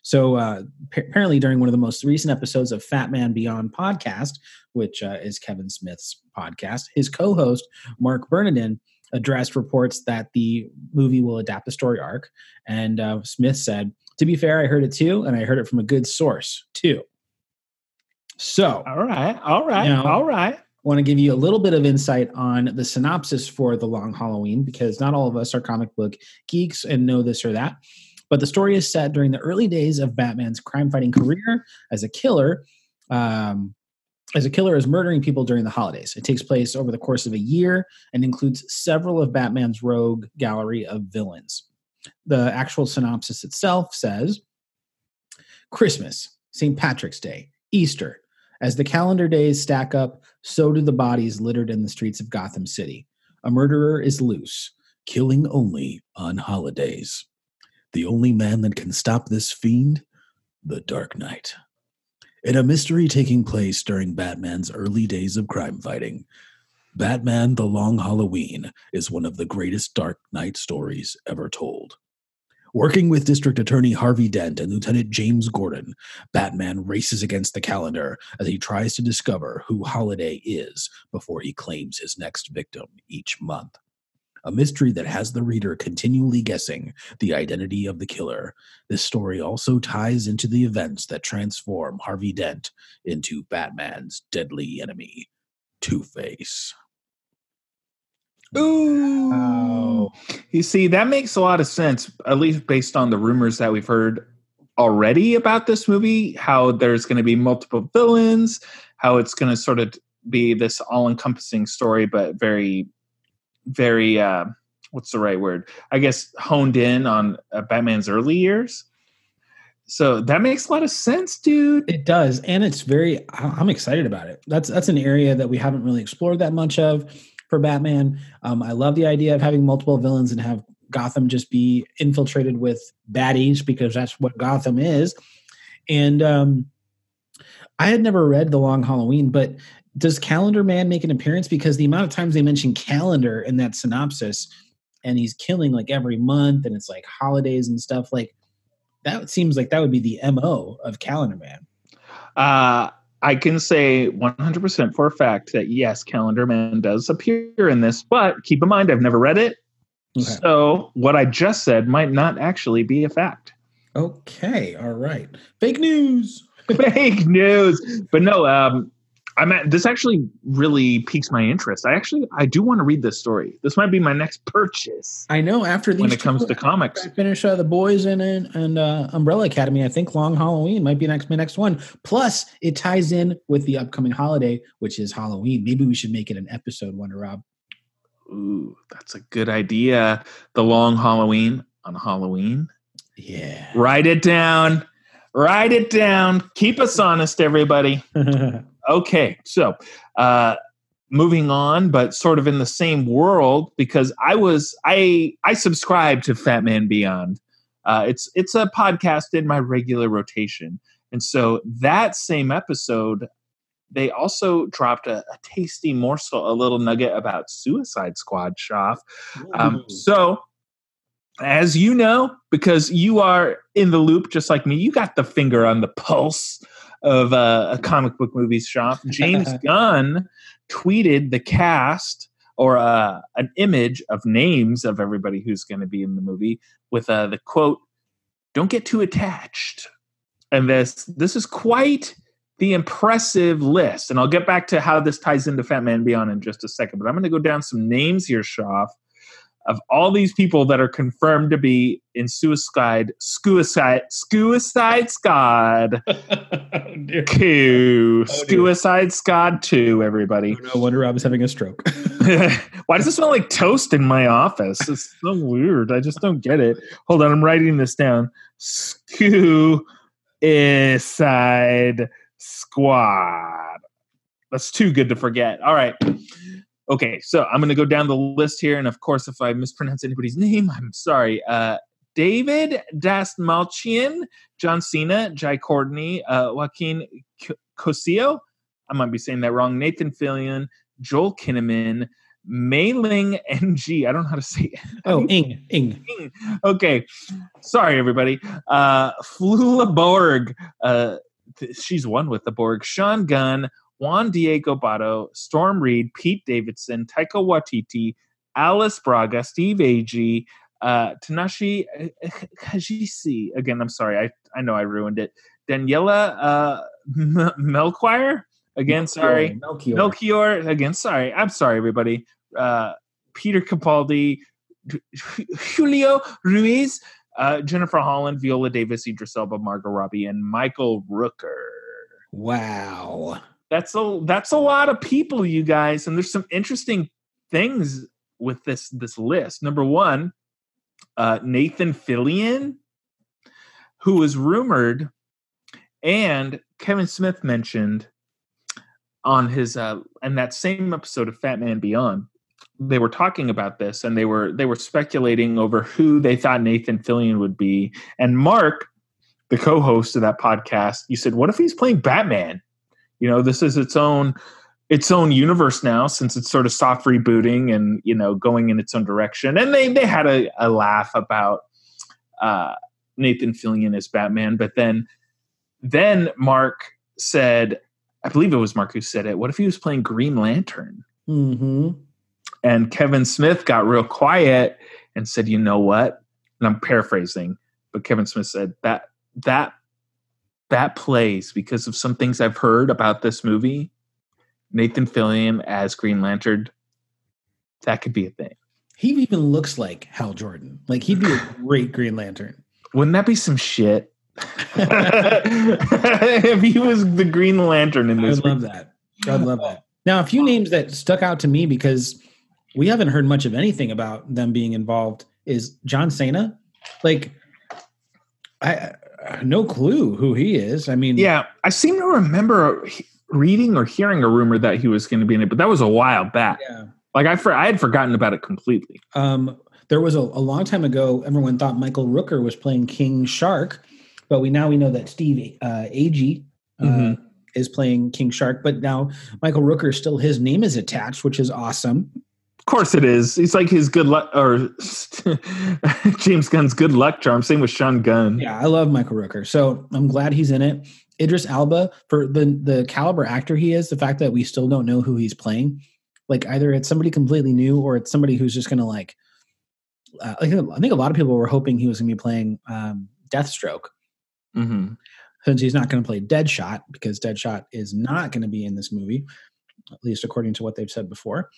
So, uh, pa- apparently, during one of the most recent episodes of Fat Man Beyond podcast, which uh, is Kevin Smith's podcast, his co host, Mark Bernardin, addressed reports that the movie will adapt the story arc. And uh, Smith said, to be fair, I heard it too, and I heard it from a good source too. So, All right, all right, Now- all right. want to give you a little bit of insight on the synopsis for The Long Halloween because not all of us are comic book geeks and know this or that. But the story is set during the early days of Batman's crime fighting career as a killer. Um, as a killer is murdering people during the holidays. It takes place over the course of a year and includes several of Batman's rogue gallery of villains. The actual synopsis itself says Christmas, St. Patrick's Day, Easter. As the calendar days stack up, so do the bodies littered in the streets of Gotham City. A murderer is loose, killing only on holidays. The only man that can stop this fiend? The Dark Knight. In a mystery taking place during Batman's early days of crime fighting, Batman The Long Halloween is one of the greatest Dark Knight stories ever told. Working with District Attorney Harvey Dent and Lieutenant James Gordon, Batman races against the calendar as he tries to discover who Holiday is before he claims his next victim each month. A mystery that has the reader continually guessing the identity of the killer. This story also ties into the events that transform Harvey Dent into Batman's deadly enemy, Two Face. Ooh. You see, that makes a lot of sense, at least based on the rumors that we've heard already about this movie, how there's going to be multiple villains, how it's going to sort of be this all encompassing story, but very, very, uh, what's the right word? I guess honed in on uh, Batman's early years. So that makes a lot of sense, dude. It does, and it's very. I'm excited about it. That's that's an area that we haven't really explored that much of for Batman. Um, I love the idea of having multiple villains and have Gotham just be infiltrated with baddies because that's what Gotham is. And um, I had never read The Long Halloween, but does Calendar Man make an appearance? Because the amount of times they mention calendar in that synopsis, and he's killing like every month, and it's like holidays and stuff. Like that seems like that would be the mo of Calendar Man. Uh, I can say 100% for a fact that yes, Calendar Man does appear in this, but keep in mind, I've never read it. Okay. So what I just said might not actually be a fact. Okay, all right. Fake news. Fake news. But no, um, I'm at, this actually really piques my interest. I actually I do want to read this story. This might be my next purchase I know after these when it comes two- to comics. I finish uh, the boys and and, and uh, Umbrella Academy. I think Long Halloween might be next my next one. Plus, it ties in with the upcoming holiday, which is Halloween. Maybe we should make it an episode, Wonder Rob. Ooh, that's a good idea. The long Halloween on Halloween. Yeah. Write it down. Write it down. Keep us honest, everybody. Okay, so uh, moving on, but sort of in the same world because I was I I subscribe to Fat Man Beyond. Uh, it's it's a podcast in my regular rotation, and so that same episode, they also dropped a, a tasty morsel, a little nugget about Suicide Squad. Shoff. Um, so, as you know, because you are in the loop just like me, you got the finger on the pulse of uh, a comic book movies Shoff. James Gunn tweeted the cast or uh, an image of names of everybody who's going to be in the movie with uh, the quote, "Don't get too attached." And this this is quite the impressive list. And I'll get back to how this ties into Fat Man Beyond in just a second. But I'm going to go down some names here, Shoff, of all these people that are confirmed to be in Suicide Suicide Suicide Squad oh, Dear. Two. Oh. Suicide Squad 2, everybody. Oh, no wonder Rob is having a stroke. Why does it smell like toast in my office? It's so weird. I just don't get it. Hold on, I'm writing this down. Suicide Squad. That's too good to forget. All right. Okay, so I'm going to go down the list here. And of course, if I mispronounce anybody's name, I'm sorry. Uh, David Dastmalchian, John Cena, Jai Courtney, uh, Joaquin C- Cosio. I might be saying that wrong. Nathan Fillion, Joel Kinnaman, Mayling Ng. I don't know how to say it. oh, Ing, Ing. Okay, sorry everybody. Uh, Flula Borg. Uh, th- she's one with the Borg. Sean Gunn, Juan Diego Botto, Storm Reed, Pete Davidson, Taika Waititi, Alice Braga, Steve Agee, uh, Tanashi Kajisi. Again, I'm sorry. I I know I ruined it. Daniela uh, M- Melchior. Again, sorry. Melchior. Melchior again. Sorry, I'm sorry, everybody. Uh, Peter Capaldi, Julio Ruiz, uh, Jennifer Holland, Viola Davis, Idris Elba, Margot Robbie, and Michael Rooker. Wow. That's a that's a lot of people, you guys, and there's some interesting things with this this list. Number one, uh, Nathan Fillion, who was rumored and Kevin Smith mentioned on his uh in that same episode of Fat Man Beyond, they were talking about this and they were they were speculating over who they thought Nathan Fillion would be. And Mark, the co-host of that podcast, you said, "What if he's playing Batman?" You know, this is its own its own universe now since it's sort of soft rebooting and you know going in its own direction. And they they had a, a laugh about uh, Nathan Fillion as Batman, but then then Mark said, I believe it was Mark who said it. What if he was playing Green Lantern? Mm-hmm. And Kevin Smith got real quiet and said, "You know what?" And I'm paraphrasing, but Kevin Smith said that that that plays because of some things I've heard about this movie. Nathan Fillion as Green Lantern, that could be a thing. He even looks like Hal Jordan. Like he'd be a great Green Lantern. Wouldn't that be some shit? if he was the Green Lantern in I this, would love that. I'd love that. Now, a few names that stuck out to me because we haven't heard much of anything about them being involved is John Cena. Like, I, I no clue who he is. I mean, yeah, I seem to remember reading or hearing a rumor that he was going to be in it, but that was a while back. yeah. Like I, for, I had forgotten about it completely. Um, there was a, a long time ago. Everyone thought Michael Rooker was playing King Shark, but we now we know that Steve uh, Agee uh, Mhm. is playing King Shark. But now Michael Rooker still his name is attached, which is awesome. Of course, it is. It's like his good luck, or James Gunn's good luck charm. Same with Sean Gunn. Yeah, I love Michael Rooker, so I'm glad he's in it. Idris Elba for the the caliber actor he is, the fact that we still don't know who he's playing, like either it's somebody completely new or it's somebody who's just gonna like. Uh, like I think a lot of people were hoping he was gonna be playing um, Deathstroke, hmm since he's not going to play Deadshot because Deadshot is not going to be in this movie, at least according to what they've said before.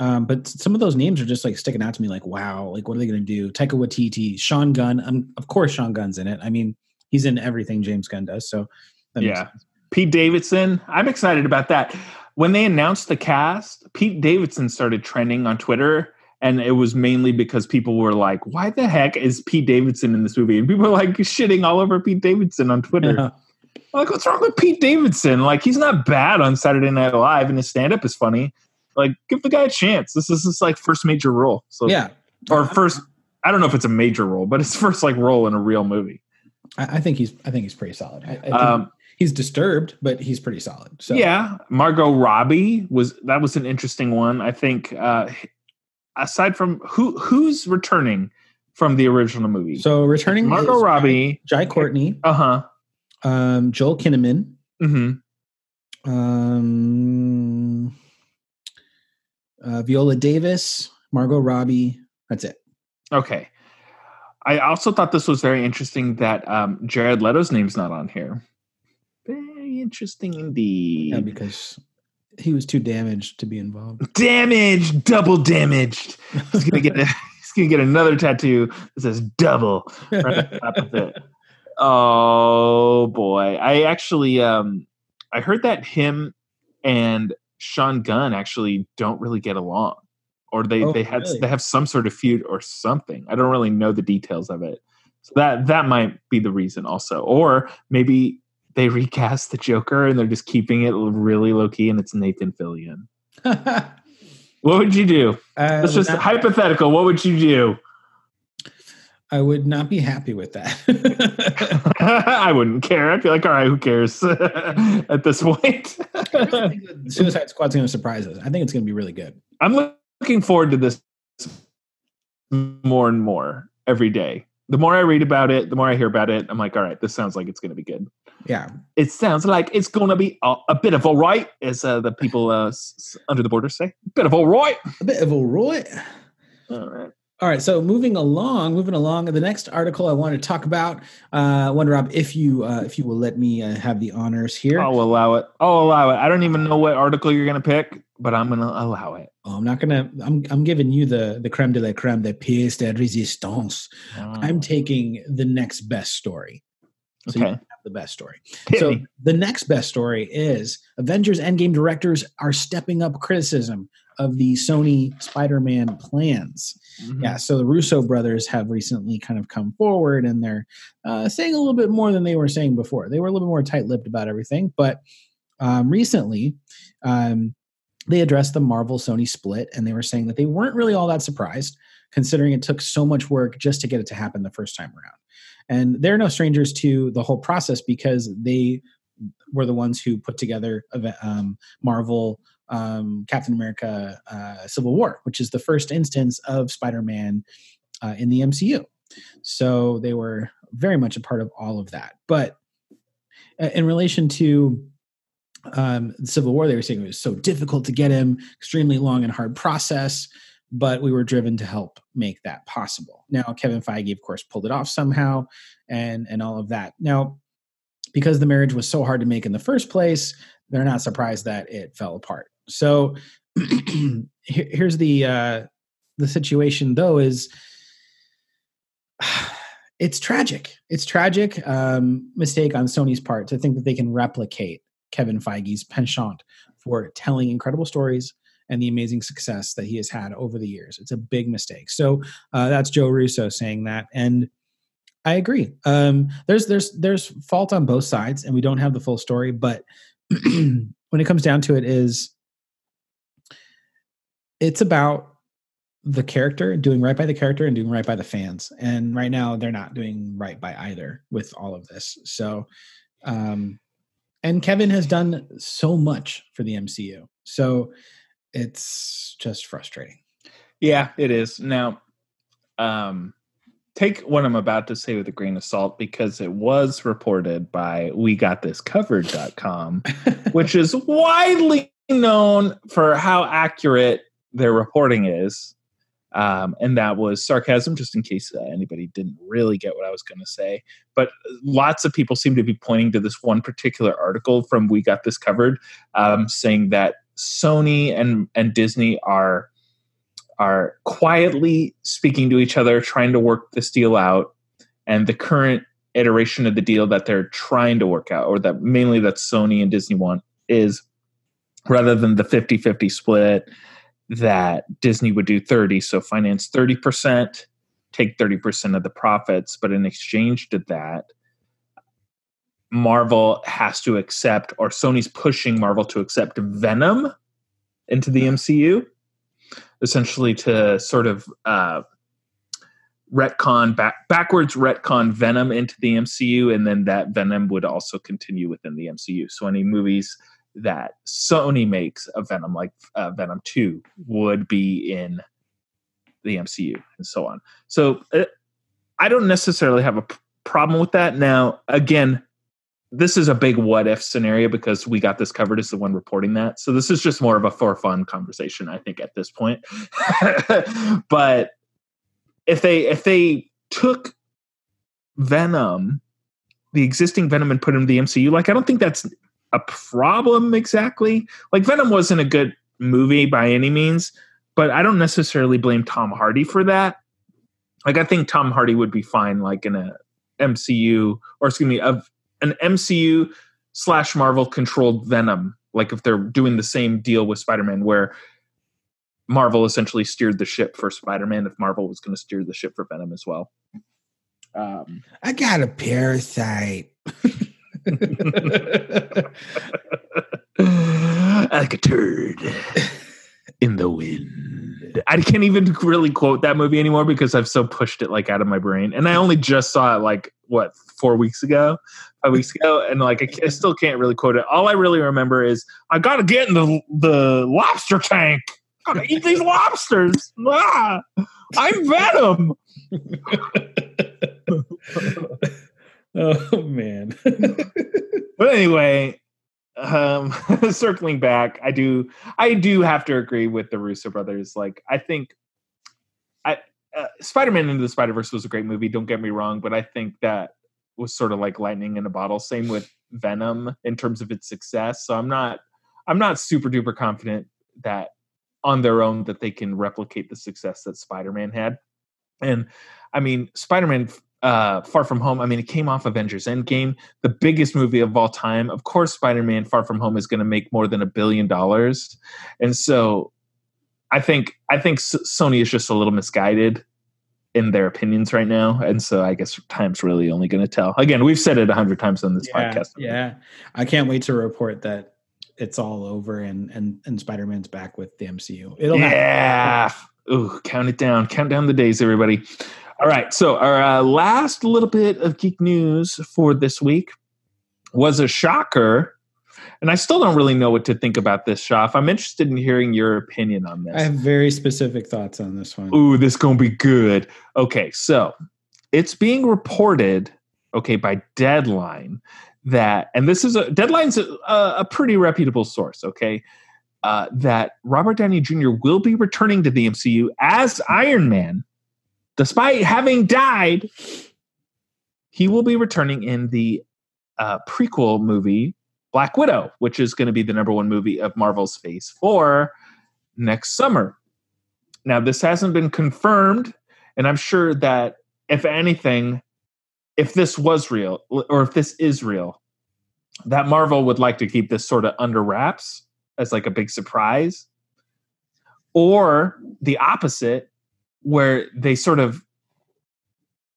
Um, but some of those names are just like sticking out to me, like wow, like what are they going to do? Taika Waititi, Sean Gunn. Um, of course, Sean Gunn's in it. I mean, he's in everything James Gunn does. So Yeah. sense. Pete Davidson. I'm excited about that. When they announced the cast, Pete Davidson started trending on Twitter, and it was mainly because people were like, "Why the heck is Pete Davidson in this movie?" And people were like shitting all over Pete Davidson on Twitter. Yeah. Like, what's wrong with Pete Davidson? Like, he's not bad on Saturday Night Live, and his stand-up is funny. Like, give the guy a chance. This is his like first major role. So, yeah, or first. I don't know if it's a major role, but it's first like role in a real movie. I, I think he's I think he's pretty solid. I, I Um, he's disturbed, but he's pretty solid. So Yeah, Margot Robbie was that was an interesting one. I think uh aside from who who's returning from the original movie. So returning Margot Robbie, Jai Courtney, uh-huh. um, Joel Kinnaman, Mhm. um, uh, Viola Davis, Margot Robbie. That's it. Okay. I also thought this was very interesting that um Jared Leto's name's not on here. Very interesting indeed. Yeah, because he was too damaged to be involved. damaged, double damaged. He's gonna get a, he's gonna get another tattoo that says double right on top of it. Oh boy. I actually um I heard that him and Sean Gunn actually don't really get along. Or they, Oh, they had really? they have some sort of feud or something. I don't really know the details of it. So that that might be the reason also. Or maybe they recast the Joker and they're just keeping it really low key and it's Nathan Fillion. What would you do? would It's um, just not- hypothetical. What would you do? I would not be happy with that. I wouldn't care. I'd be like, all right, who cares at this point? I really think Suicide Squad's going to surprise us. I think it's going to be really good. I'm looking forward to this more and more every day. The more I read about it, the more I hear about it, I'm like, all right, this sounds like it's going to be good. Yeah. It sounds like it's going to be a, a bit of all right, as uh, the people uh, s- s- under the border say. A bit of all right. A bit of a Roy. All right. All right, so moving along, moving along. The next article I want to talk about, uh, Wonder Rob, if you uh, if you will let me uh, have the honors here. I'll allow it. I'll allow it. I don't even know what article you're going to pick, but I'm going to allow it. Oh, I'm not gonna. I'm I'm giving you the the creme de la creme, the pièce de résistance. I'm taking the next best story. So you okay. have the best story. Hit so me. the next best story is Avengers Endgame directors are stepping up criticism of the Sony Spider-Man plans. Mhm. Yeah, so the Russo brothers have recently kind of come forward and they're uh, saying a little bit more than they were saying before. They were a little bit more tight-lipped about everything, but um, recently um, they addressed the Marvel Sony split and they were saying that they weren't really all that surprised, considering it took so much work just to get it to happen the first time around. And they're no strangers to the whole process because they were the ones who put together um, Marvel um, Captain America uh, Civil War, which is the first instance of Spider Man uh, in the MCU. So they were very much a part of all of that. But uh, in relation to um, Civil War, they were saying it was so difficult to get him, extremely long and hard process, but we were driven to help make that possible. Now, Kevin Feige, of course, pulled it off somehow, and and all of that. Now, because the marriage was so hard to make in the first place, they're not surprised that it fell apart. So here's the uh, the situation, though, is it's tragic. It's tragic um, mistake on Sony's part to think that they can replicate Kevin Feige's penchant for telling incredible stories and the amazing success that he has had over the years. It's a big mistake. So uh, that's Joe Russo saying that, and I agree. Um, there's there's there's fault on both sides, and we don't have the full story. But when it comes down to it, is it's about the character doing right by the character and doing right by the fans. And right now, they're not doing right by either with all of this. So, um, and Kevin has done so much for the MCU, so it's just frustrating. Yeah, it is. Now, um, take what I'm about to say with a grain of salt because it was reported by we got this covered.com, which is widely known for how accurate their reporting is. Um, and that was sarcasm, just in case uh, anybody didn't really get what I was going to say. But lots of people seem to be pointing to this one particular article from We Got This Covered, um, saying that Sony and and Disney are are quietly speaking to each other, trying to work this deal out. And the current iteration of the deal that they're trying to work out, or that mainly that Sony and Disney want, is rather than the 50 50 split, that Disney would do 30. So finance 30%, take 30% of the profits. But in exchange to that, Marvel has to accept, or Sony's pushing Marvel to accept Venom into the MCU, essentially to sort of uh, retcon back backwards retcon Venom into the MCU, and then that Venom would also continue within the MCU. So any movies that Sony makes of Venom, like uh, Venom Two, would be in the MCU, and so on. So uh, I don't necessarily have a p- problem with that. Now, again, this is a big what if scenario because we got this covered as the one reporting that. So this is just more of a for fun conversation, I think, at this point. but if they if they took Venom, the existing Venom, and put him in the MCU, like I don't think that's a problem exactly. Like Venom wasn't a good movie by any means, but I don't necessarily blame Tom Hardy for that. Like I think Tom Hardy would be fine, like in a MCU or excuse me, of an MCU slash Marvel controlled Venom. Like if they're doing the same deal with Spider Man, where Marvel essentially steered the ship for Spider Man, if Marvel was going to steer the ship for Venom as well. Um, I got a parasite. like a turd in the wind. I can't even really quote that movie anymore because I've so pushed it like out of my brain. And I only just saw it like what four weeks ago, five weeks ago, and like I, I still can't really quote it. All I really remember is I gotta get in the the lobster tank. I Gotta eat these lobsters. Ah, I'm Venom. oh man. But anyway, um, circling back, I do I do have to agree with the Russo brothers. Like I think I uh, Spider-Man into the Spider-Verse was a great movie, don't get me wrong, but I think that was sort of like lightning in a bottle. Same with Venom in terms of its success. So I'm not I'm not super duper confident that on their own that they can replicate the success that Spider-Man had. And I mean, Spider-Man uh, Far From Home, I mean, it came off Avengers Endgame, the biggest movie of all time. Of course, Spider Man Far From Home is going to make more than a billion dollars. And so I think I think Sony is just a little misguided in their opinions right now, and so I guess time's really only going to tell. Again, we've said it a hundred times on this yeah, podcast. Yeah, I can't wait to report that it's all over and and and Spider Man's back with the MCU. It'll happen. yeah. Ooh, count it down. Count down the days, everybody. All right. So our uh, last little bit of geek news for this week was a shocker, and I still don't really know what to think about this. Shoff, I'm interested in hearing your opinion on this. I have very specific thoughts on this one. Ooh, this gonna be good. Okay, so it's being reported, okay, by Deadline that, and this is a Deadline's a, a pretty reputable source, okay, uh, that Robert Downey Jr. will be returning to the MCU as Iron Man, despite having died. He will be returning in the uh, prequel movie Black Widow, which is going to be the number one movie of Marvel's Phase Four next summer. Now, this hasn't been confirmed, and I'm sure that if anything, if this was real or if this is real, that Marvel would like to keep this sort of under wraps as like a big surprise, or the opposite, where they sort of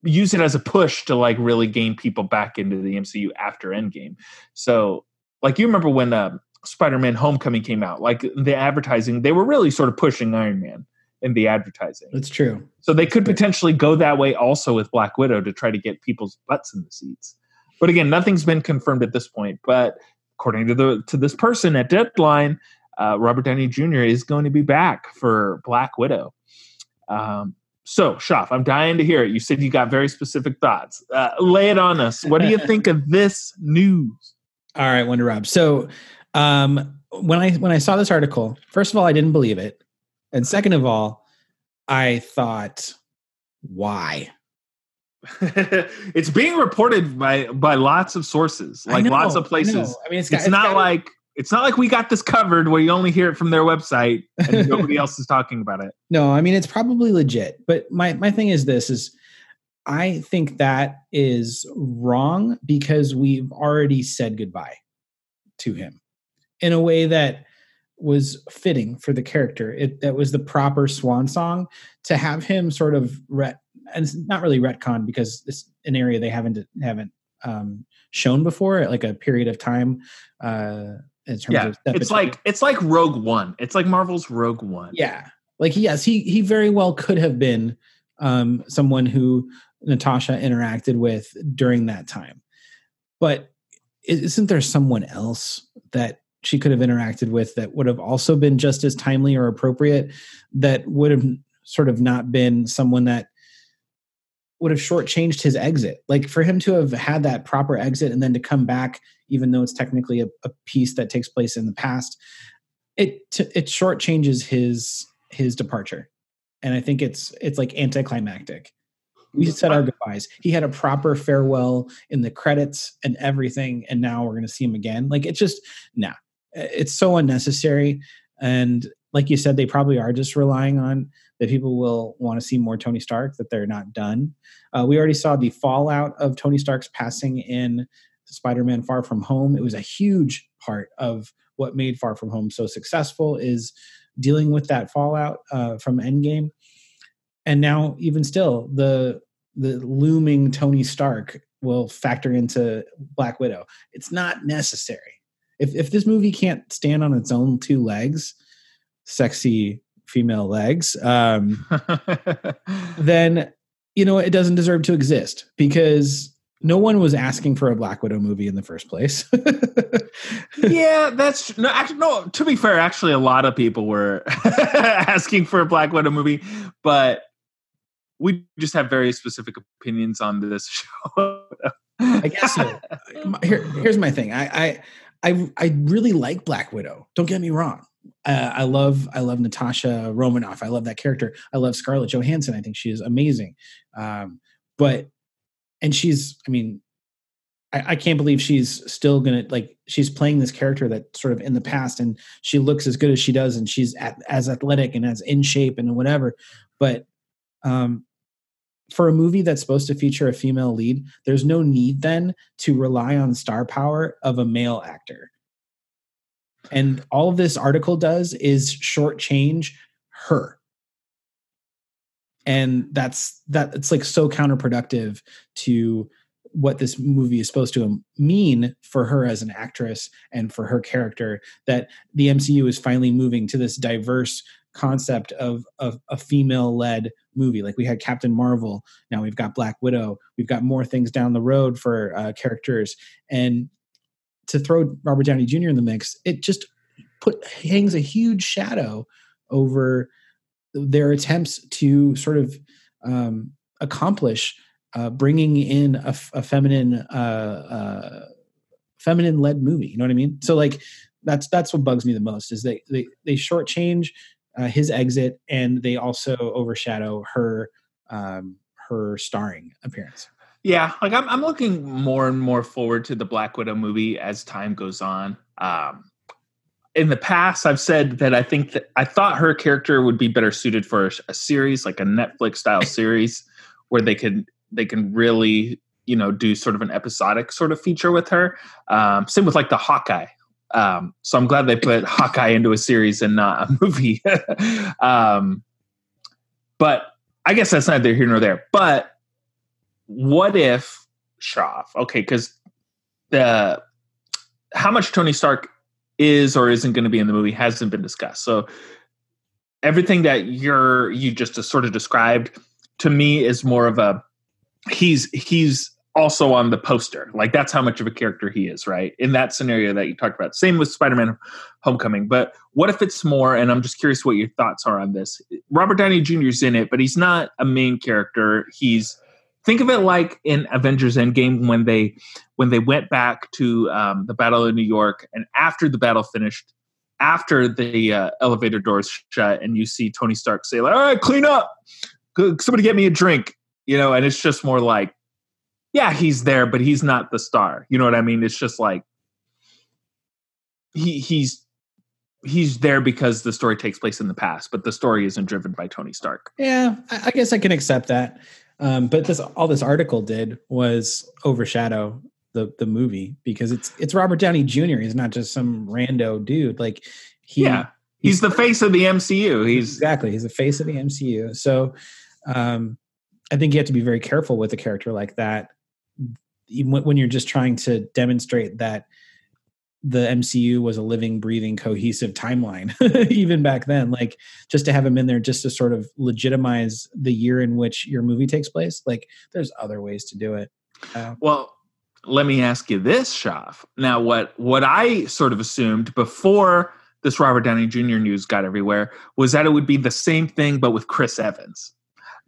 use it as a push to like really gain people back into the MCU after Endgame. So, like you remember when uh, Spider-Man: Homecoming came out, like the advertising, they were really sort of pushing Iron Man in the advertising. That's true. So they could potentially go that way also with Black Widow to try to get people's butts in the seats. But again, nothing's been confirmed at this point. But according to the to this person at Deadline, uh, Robert Downey Jr. is going to be back for Black Widow. Um, so, Shoff, I'm dying to hear it. You said you got very specific thoughts. Uh, lay it on us. What do you think of this news? All right, Wonder Rob. So um, when I when I saw this article, first of all, I didn't believe it, and second of all, I thought, why? it's being reported by by lots of sources, like know, lots of places. know. I mean, It's, got- not gotta- like it's not like we got this covered where you only hear it from their website and nobody else is talking about it. No, I mean it's probably legit. But my my thing is this is I think that is wrong because we've already said goodbye to him in a way that was fitting for the character. It that was the proper swan song to have him sort of ret and it's not really retcon because it's an area they haven't haven't um, shown before, like a period of time. Uh, in terms Yeah, of it's like it's like Rogue One. It's like Marvel's Rogue One. yeah like yes he he very well could have been um someone who natasha interacted with during that time but isn't there someone else that she could have interacted with that would have also been just as timely or appropriate that would have sort of not been someone that would have shortchanged his exit like for him to have had that proper exit and then to come back even though it's technically a, a piece that takes place in the past it t- it shortchanges his his departure. And i think it's it's like anticlimactic. We said our goodbyes. He had a proper farewell in the credits and everything and now we're going to see him again. Like it's just nah. It's so unnecessary. And like you said they probably are just relying on that people will want to see more tony stark that they're not done. Uh, we already saw the fallout of tony stark's passing in spider-man far from home it was a huge part of what made far from home so successful is dealing with that fallout uh, from endgame. And now even still the the looming tony stark will factor into black widow. It's not necessary. If if this movie can't stand on its own two legs sexy female legs um then you know it doesn't deserve to exist because no one was asking for a black widow movie in the first place yeah, that's no. Actually, no. To be fair, actually, a lot of people were asking for a Black Widow movie, but we just have very specific opinions on this show. I guess so. Here, here's my thing. I, I, I, I really like Black Widow. Don't get me wrong. Uh, I love, I love Natasha Romanoff. I love that character. I love Scarlett Johansson. I think she is amazing. Um, but, and she's, I mean, I, I can't believe she's still gonna like. She's playing this character that sort of in the past, and she looks as good as she does, and she's at, as athletic and as in shape and whatever. But um, for a movie that's supposed to feature a female lead, there's no need then to rely on star power of a male actor. And all this article does is shortchange her and that's that it's like so counterproductive to what this movie is supposed to mean for her as an actress and for her character that the MCU is finally moving to this diverse concept of, of a female led movie like we had Captain Marvel now we've got Black Widow we've got more things down the road for uh, characters and to throw Robert Downey Jr. in the mix it just put hangs a huge shadow over their attempts to sort of um, accomplish uh, bringing in a, a feminine uh, uh, feminine led movie. You know what I mean? So like that's that's what bugs me the most is they they they shortchange uh, his exit and they also overshadow her um, her starring appearance. Yeah, like I'm I'm looking more and more forward to the Black Widow movie as time goes on. Um, in the past I've said that I think that I thought her character would be better suited for a, a series like a Netflix style series where they could they can really you know do sort of an episodic sort of feature with her. Um, same with like the Hawkeye. Um, so I'm glad they put Hawkeye into a series and not a movie. um, but I guess that's neither here nor there. But what if Shoff? Okay, because the how much Tony Stark is or isn't going to be in the movie hasn't been discussed. So everything that you're you just uh, sort of described to me is more of a he's he's also on the poster. Like that's how much of a character he is, right? In that scenario that you talked about. Same with Spider-Man Homecoming. But what if it's more and I'm just curious what your thoughts are on this. Robert Downey Jr. is in it, but he's not a main character. He's think of it like in Avengers Endgame when they when they went back to um, the Battle of New York, and after the battle finished, after the uh, elevator doors shut, and you see Tony Stark say, "Like, all right, clean up, somebody get me a drink," you know, and it's just more like, yeah, he's there, but he's not the star. You know what I mean? It's just like he he's he's there because the story takes place in the past, but the story isn't driven by Tony Stark. Yeah, I guess I can accept that. Um, but this all this article did was overshadow the the movie because it's it's Robert Downey Jr. He's not just some rando dude. Like he, yeah, he's, he's the face of the MCU. He's exactly he's the face of the MCU. So um, I think you have to be very careful with a character like that when you're just trying to demonstrate that the MCU was a living, breathing, cohesive timeline, even back then. Like just to have him in there just to sort of legitimize the year in which your movie takes place. Like there's other ways to do it. Uh, well, let me ask you this, Shoff. Now, what what I sort of assumed before this Robert Downey Jr. news got everywhere was that it would be the same thing, but with Chris Evans.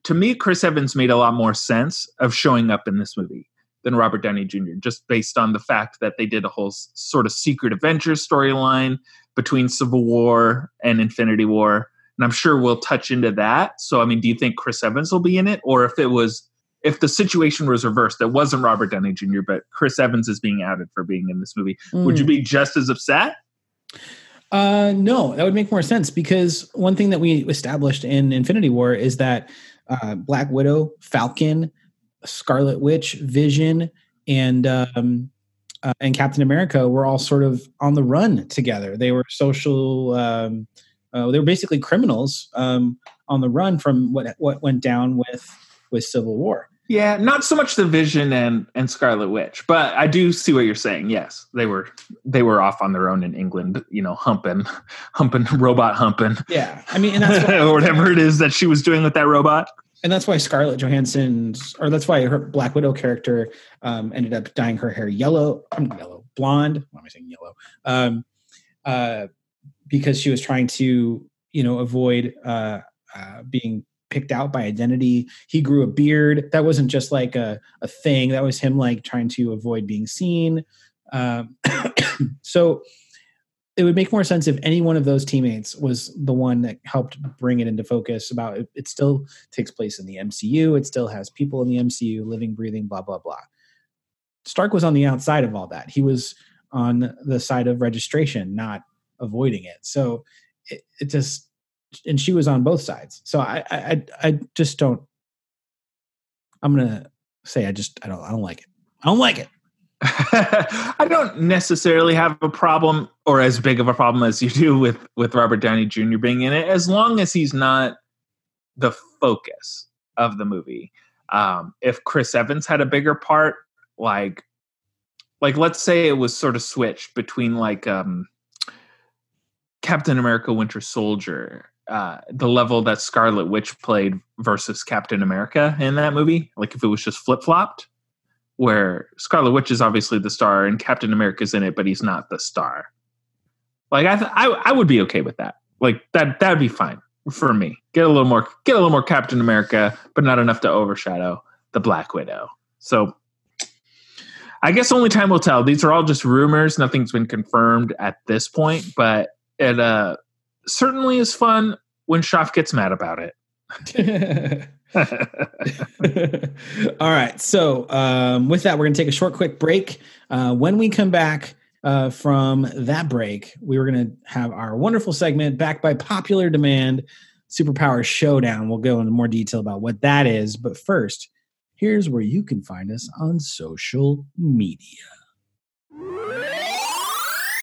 To me, Chris Evans made a lot more sense of showing up in this movie than Robert Downey Jr., just based on the fact that they did a whole sort of secret Avengers storyline between Civil War and Infinity War. And I'm sure we'll touch into that. So, I mean, do you think Chris Evans will be in it? Or if it was, if the situation was reversed, that wasn't Robert Downey Jr., but Chris Evans is being outed for being in this movie, mm. would you hmm. be just as upset? Uh, no, that would make more sense because one thing that we established in Infinity War is that uh, Black Widow, Falcon, Scarlet Witch, Vision, and um, uh, and Captain America were all sort of on the run together. They were social. Um, uh, they were basically criminals um, on the run from what what went down with with Civil War. Yeah, not so much the Vision and and Scarlet Witch, but I do see what you're saying. Yes, they were they were off on their own in England, you know, humping, humping, robot humping. Yeah, I mean, and that's or whatever it is that she was doing with that robot and that's why Scarlett Johansson's, or that's why her Black Widow character um, ended up dyeing her hair yellow. I'm yellow, blonde. Why am I saying yellow? Um, uh, because she was trying to, you know, avoid uh, uh, being picked out by identity. He grew a beard. That wasn't just like a, a thing. That was him like trying to avoid being seen. Um, so it would make more sense if any one of those teammates was the one that helped bring it into focus about it, it still takes place in the MCU. It still has people in the MCU living, breathing, blah, blah, blah. Stark was on the outside of all that. He was on the side of registration, not avoiding it. So it, it just, and she was on both sides. So I, I, I just don't, I'm going to say, I just, I don't, I don't like it. I don't like it. I don't necessarily have a problem or as big of a problem as you do with with Robert Downey Jr. being in it, as long as he's not the focus of the movie. Um, if Chris Evans had a bigger part, like like let's say it was sort of switched between like um, Captain America: Winter Soldier, uh, the level that Scarlet Witch played versus Captain America in that movie, like if it was just flip flopped where Scarlet Witch is obviously the star and Captain America's in it, but he's not the star. Like I, th- I, I would be okay with that. Like that, that'd be fine for me. Get a little more, get a little more Captain America, but not enough to overshadow the Black Widow. So I guess only time will tell. These are all just rumors. Nothing's been confirmed at this point, but it uh, certainly is fun when Shoff gets mad about it. All right. So, um, with that, we're going to take a short, quick break. Uh, when we come back uh, from that break, we were going to have our wonderful segment backed by popular demand Superpower Showdown. We'll go into more detail about what that is. But first, here's where you can find us on social media.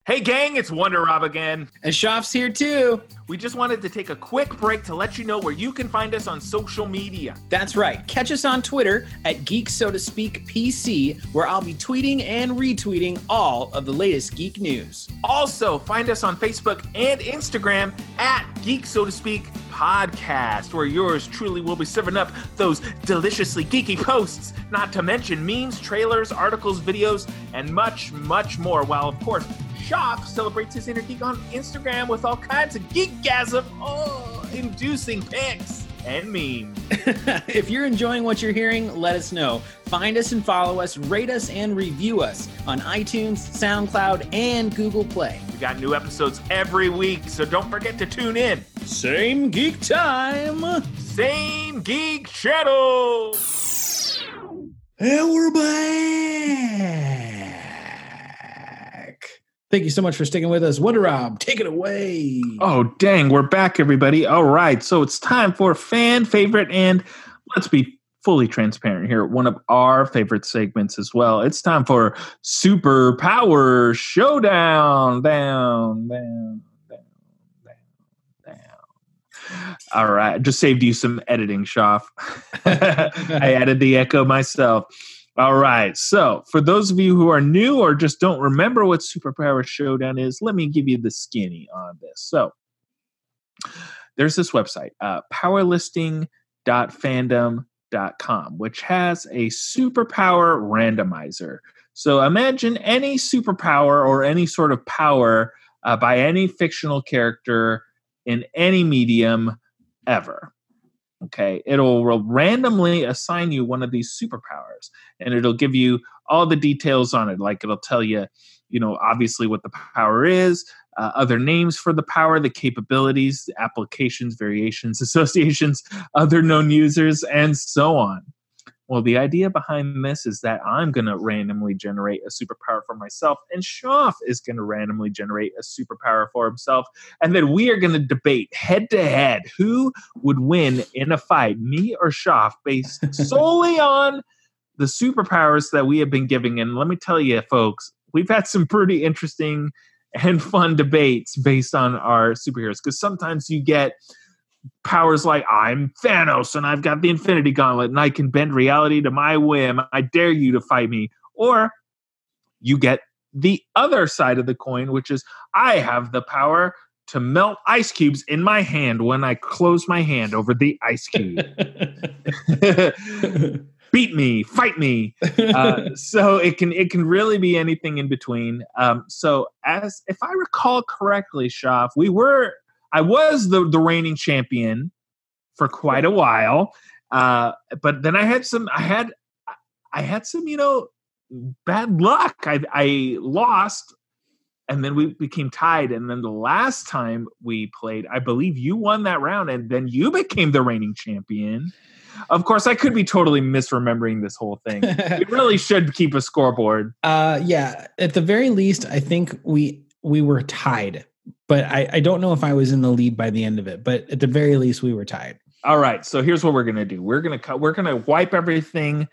Hey, gang, it's Wonder Rob again. And Shoff's here too. We just wanted to take a quick break to let you know where you can find us on social media. That's right. Catch us on Twitter at Geek So to Speak PC, where I'll be tweeting and retweeting all of the latest geek news. Also, find us on Facebook and Instagram at Geek So to Speak Podcast, where yours truly will be serving up those deliciously geeky posts, not to mention memes, trailers, articles, videos, and much, much more. While, of course, Shoff celebrates his inner geek on Instagram with all kinds of geekgasm, oh, inducing pics and memes. if you're enjoying what you're hearing, let us know. Find us and follow us, rate us and review us on iTunes, SoundCloud, and Google Play. We got new episodes every week, so don't forget to tune in. Same geek time, same geek channel. And we're back. Thank you so much for sticking with us. Wonder Rob, take it away. Oh, dang. We're back, everybody. All right. So it's time for fan favorite. And let's be fully transparent here. One of our favorite segments as well. It's time for Super Power Showdown. Down, down, down, down, down. All right. Just saved you some editing, Shoff. I added the echo myself. All right. So, for those of you who are new or just don't remember what Superpower Showdown is, let me give you the skinny on this. So, there's this website, uh, powerlisting.fandom.com, which has a superpower randomizer. So, imagine any superpower or any sort of power uh, by any fictional character in any medium ever. Okay, it'll randomly assign you one of these superpowers and it'll give you all the details on it. Like it'll tell you, you know, obviously what the power is, uh, other names for the power, the capabilities, applications, variations, associations, other known users, and so on. Well, the idea behind this is that I'm going to randomly generate a superpower for myself, and Shoff is going to randomly generate a superpower for himself. And then we are going to debate head to head who would win in a fight, me or Shoff, based solely on the superpowers that we have been giving. And let me tell you, folks, we've had some pretty interesting and fun debates based on our superheroes because sometimes you get powers like I'm Thanos and I've got the Infinity Gauntlet and I can bend reality to my whim. I dare you to fight me. Or you get the other side of the coin, which is I have the power to melt ice cubes in my hand when I close my hand over the ice cube. Beat me, fight me. Uh, so it can it can really be anything in between. Um, so as if I recall correctly, Shoff, we were I was the the reigning champion for quite a while, uh, but then I had some. I had I had some, you know, bad luck. I I lost, and then we became tied. And then the last time we played, I believe you won that round, and then you became the reigning champion. Of course, I could be totally misremembering this whole thing. we really should keep a scoreboard. Uh, yeah, at the very least, I think we we were tied but I, I don't know if I was in the lead by the end of it. But at the very least, we were tied. All right. So here's what we're gonna do. We're gonna cut. We're gonna wipe everything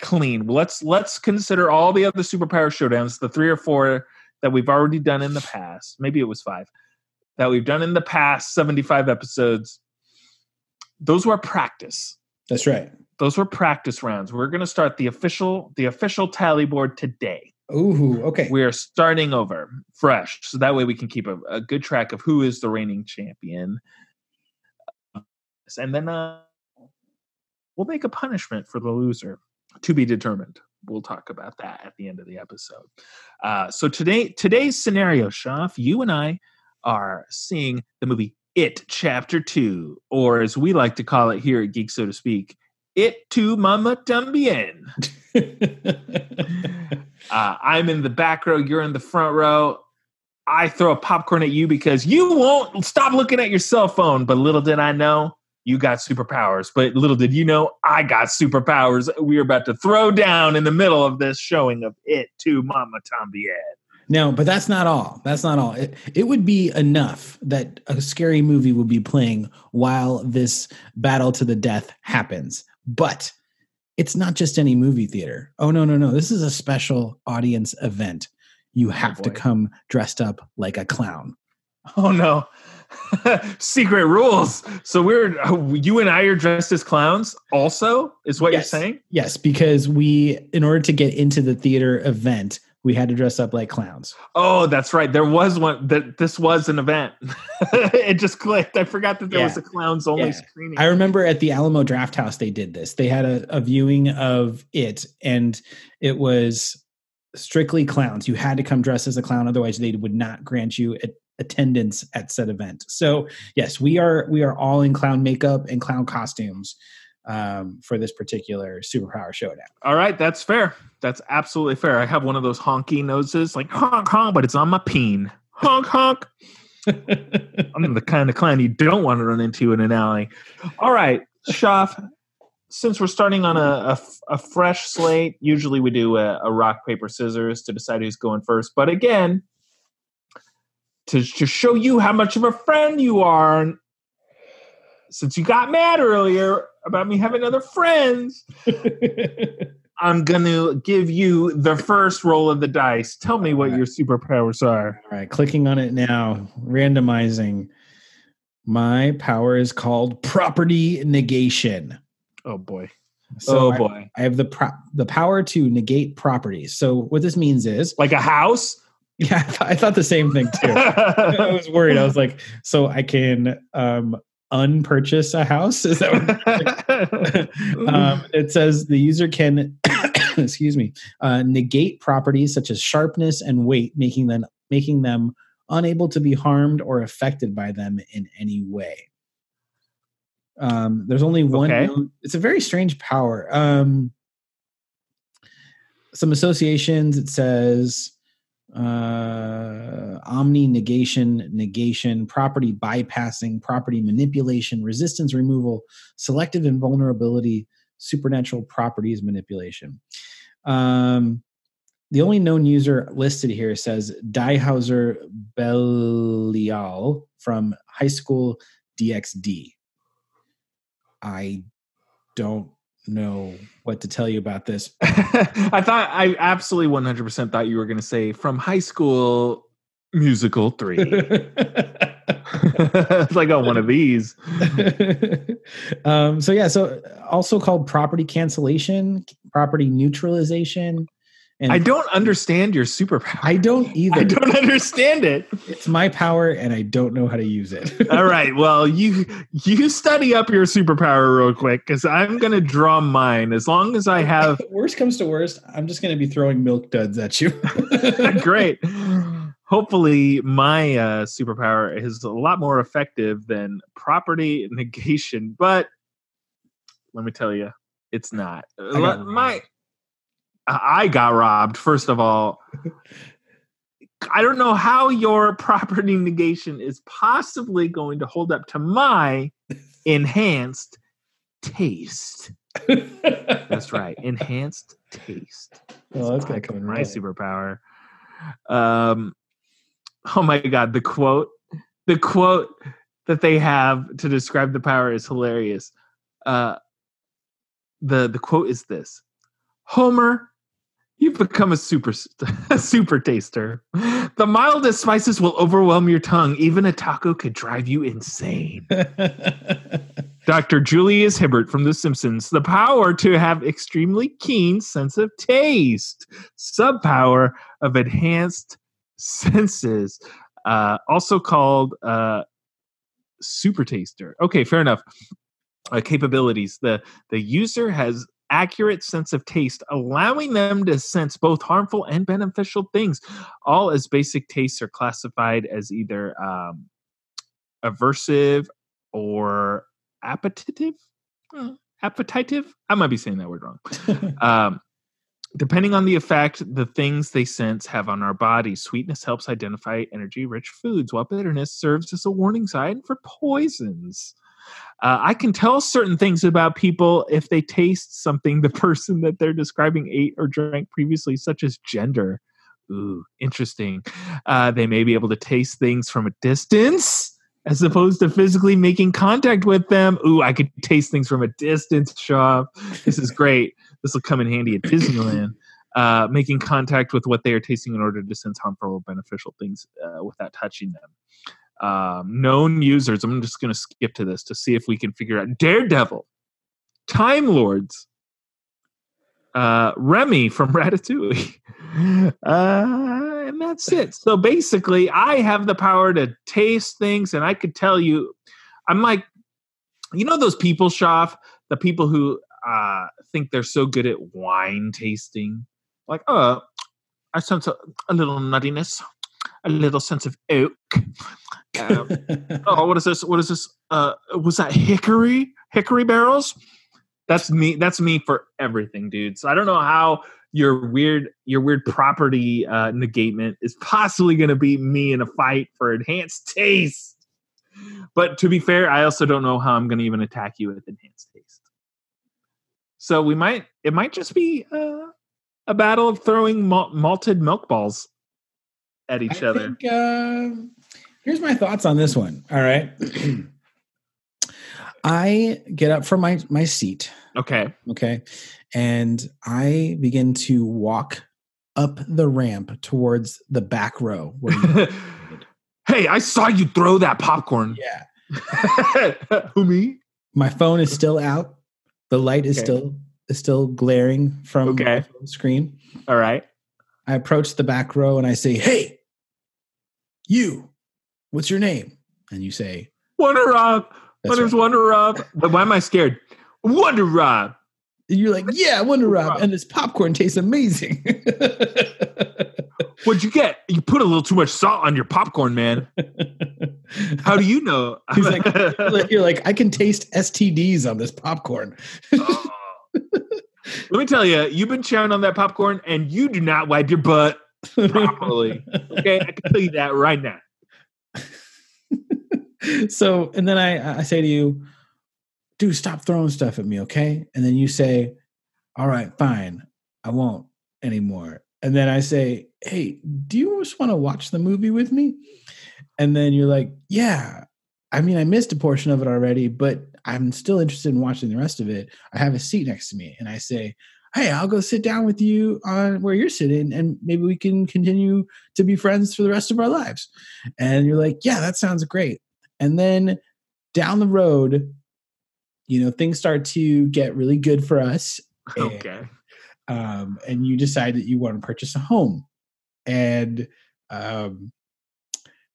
clean. Let's let's consider all the other superpower showdowns, the three or four that we've already done in the past. Maybe it was five that we've done in the past 75 episodes. Those were practice. That's right. Those were practice rounds. We're going to start the official the official tally board today. Ooh, okay. We are starting over fresh, so that way we can keep a, a good track of who is the reigning champion, and then uh, we'll make a punishment for the loser to be determined. We'll talk about that at the end of the episode. Uh, so today, today's scenario, Shoff, you and I are seeing the movie It Chapter Two, or as we like to call it here at Geek So to Speak, It to Mama Tambien. Uh, I'm in the back row. You're in the front row. I throw a popcorn at you because you won't stop looking at your cell phone. But little did I know, you got superpowers. But little did you know, I got superpowers. We are about to throw down in the middle of this showing of it to Mama Tambien. No, but that's not all. That's not all. It, it would be enough that a scary movie would be playing while this battle to the death happens. But it's not just any movie theater. Oh, no, no, no. This is a special audience event. You oh, have to come dressed up like a clown. Oh no. Secret rules. So we're you and I are dressed as clowns also is what Yes. you're saying? Yes, because we, in order to get into the theater event, we had to dress up like clowns. Oh, that's right. There was one that this was an event. it just clicked. I forgot that there Yeah. was a clowns only Yeah. screening. I remember at the Alamo Drafthouse they did this. They had a, a viewing of it, and it was strictly clowns. You had to come dressed as a clown, otherwise they would not grant you a, attendance at said event. So yes, we are we are all in clown makeup and clown costumes um, for this particular superpower showdown. All right, that's fair. That's absolutely fair. I have one of those honky noses, like honk honk, but it's on my peen. Honk honk. I'm the kind of clown you don't want to run into in an alley. All right, Shoff. Since we're starting on a fresh slate, usually we do a, a rock paper scissors to decide who's going first. But again, to to show you how much of a friend you are, since you got mad earlier about me having other friends, I'm gonna give you the first roll of the dice. Tell me what your superpowers are. All right, clicking on it now, randomizing. My power is called property negation. Oh boy. So oh I- boy. I have the pro- the power to negate properties. So what this means is, Like a house? yeah, I, th- I thought the same thing too. I was worried. I was like, so I can um, unpurchase a house? Is that what? um, it says the user can, excuse me, uh, negate properties such as sharpness and weight, making them making them unable to be harmed or affected by them in any way. Um, there's only one. Okay. known- it's a very strange power. Um, some associations. It says uh, omni negation, negation, property bypassing, property manipulation, resistance removal, selective invulnerability, supernatural properties manipulation. Um, the only known user listed here says Diehauser Belial from High School DxD. I don't know what to tell you about this. I thought I absolutely 100% thought you were going to say from high school musical 3. it's like oh one of these. um, so yeah, so also called property cancellation, property neutralization, and I don't understand your superpower. I don't either. I don't understand it. It's my power, and I don't know how to use it. All right. Well, you you study up your superpower real quick because I'm gonna draw mine. As long as I have worst comes to worst, I'm just going to be throwing milk duds at you. great. Hopefully, my uh, superpower is a lot more effective than property negation. But let me tell you, it's not. My. I got robbed. First of all, I don't know how your property negation is possibly going to hold up to my enhanced taste. That's right, enhanced taste. Oh, that's gonna come in my superpower. Um, oh my god, the quote, the quote that they have to describe the power is hilarious. Uh, the the quote is this: Homer, you've become a super a super taster. The mildest spices will overwhelm your tongue. Even a taco could drive you insane. Dr. Julius Hibbert from The Simpsons, the power to have extremely keen sense of taste, subpower of enhanced senses, uh, also called uh, super taster. Okay, fair enough. Uh, capabilities. The the user has accurate sense of taste, allowing them to sense both harmful and beneficial things. All as basic tastes are classified as either um, aversive or appetitive. Uh, appetitive. I might be saying that word wrong. um, depending on the effect the things they sense have on our body, sweetness helps identify energy rich foods, while bitterness serves as a warning sign for poisons. Uh, I can tell certain things about people if they taste something the person that they're describing ate or drank previously, such as gender. Ooh, interesting. Uh, they may be able to taste things from a distance as opposed to physically making contact with them. Ooh, I could taste things from a distance, Shoff. This is great. this will come in handy at Disneyland. Uh, making contact with what they are tasting in order to sense harmful or beneficial things uh, without touching them. Um, known users, I'm just going to skip to this to see if we can figure out Daredevil, Time Lords, uh, Remy from Ratatouille. Uh, and that's it. So basically, I have the power to taste things, and I could tell you, I'm like, you know, those people, Shoff, the people who uh, think they're so good at wine tasting. Like, oh, I sense a, a little nuttiness, a little sense of oak. Um, oh, what is this? What is this? Uh, was that hickory? Hickory barrels? That's me. That's me for everything, dude. So I don't know how your weird your weird property uh, negation is possibly going to beat me in a fight for enhanced taste. But to be fair, I also don't know how I'm going to even attack you with enhanced taste. So we might it might just be uh, a battle of throwing mal- malted milk balls at each I other. think, uh, here's my thoughts on this one. All right. I get up from my, my seat. Okay. Okay. And I begin to walk up the ramp towards the back row. Where hey, I saw you throw that popcorn. yeah. Who me? My phone is still out. The light is Okay. still is still glaring from Okay. my phone screen. All right. I approach the back row and I say, Hey, you, what's your name? And you say, Wonder Rob. My name's right. Wonder Rob. But why am I scared? Wonder Rob. And you're like, Yeah, Wonder Rob. Rob. And this popcorn tastes amazing. What'd you get? You put a little too much salt on your popcorn, man. How do you know? He's like, you're like- I can taste STDs on this popcorn. Oh. Let me tell you, you've been chowing on that popcorn and you do not wipe your butt properly. Okay, I can tell you that right now. so, and then I, I say to you, dude, stop throwing stuff at me, okay? And then you say, all right, fine, I won't anymore. And then I say, hey, do you just want to watch the movie with me? And then you're like, yeah. I mean, I missed a portion of it already, but I'm still interested in watching the rest of it. I have a seat next to me. And I say, hey, I'll go sit down with you on where you're sitting and maybe we can continue to be friends for the rest of our lives. And you're like, yeah, that sounds great. And then down the road, you know, things start to get really good for us. And, Okay. um, and you decide that you want to purchase a home. And um,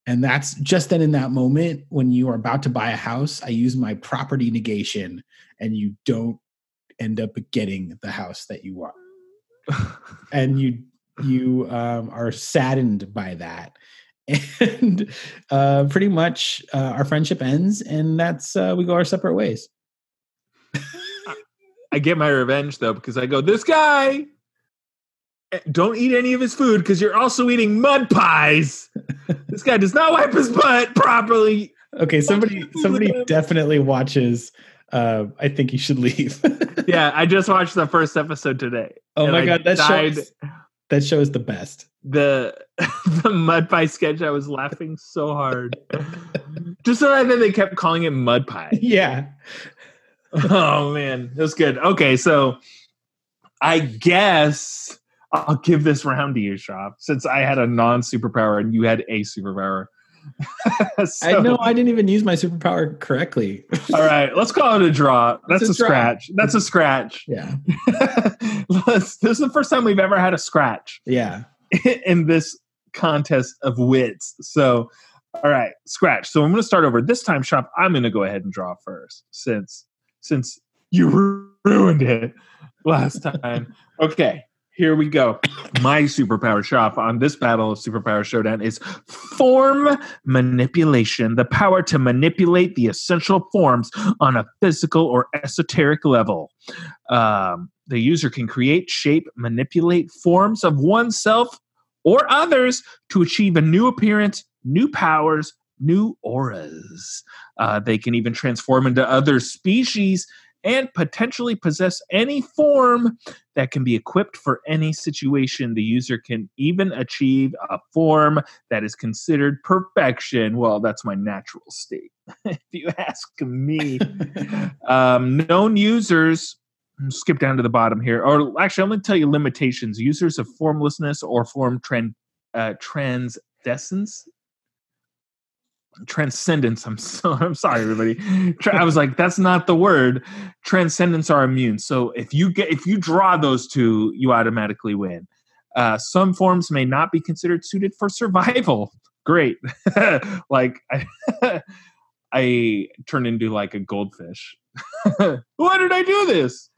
and that's just then in that moment when you are about to buy a house, I use my property negation and you don't end up getting the house that you want. And you you um, are saddened by that. And uh, pretty much uh, our friendship ends and that's uh, we go our separate ways. I get my revenge though because I go, this guy, eh, don't eat any of his food because you're also eating mud pies. this guy does not wipe his butt properly. Okay, somebody somebody definitely watches. Uh, I think you should leave. Yeah, I just watched the first episode today. oh my I god, that show is, that show is the best. the the mud pie sketch. I was laughing so hard. just so that they kept calling it mud pie. Yeah, oh man, that was good. Okay, so I guess I'll give this round to you, Shoff, since I had a non superpower and you had a superpower. So- I know I didn't even use my superpower correctly. All right, let's call it a draw. That's a a, draw. scratch. That's a scratch. yeah. This is the first time we've ever had a scratch Yeah. in this contest of wits. So, all right, scratch. So I'm going to start over. This time, Shoff. I'm going to go ahead and draw first, since since you ruined it last time. okay, here we go. My superpower Shoff on this battle of superpower showdown is form manipulation. The power to manipulate the essential forms on a physical or esoteric level. Um, the user can create, shape, manipulate forms of oneself or others to achieve a new appearance, new powers, new auras. Uh, they can even transform into other species and potentially possess any form that can be equipped for any situation. The user can even achieve a form that is considered perfection. Well, that's my natural state, if you ask me. um, known users skip down to the bottom here or actually i'm going to tell you limitations users of formlessness or form tran- uh, transdescence transcendence i'm so i'm sorry everybody. I was like that's not the word. Transcendence are immune. So if you get if you draw those two you automatically win. Uh, some forms may not be considered suited for survival. Great. Like I, I turned into like a goldfish. Why did i do this?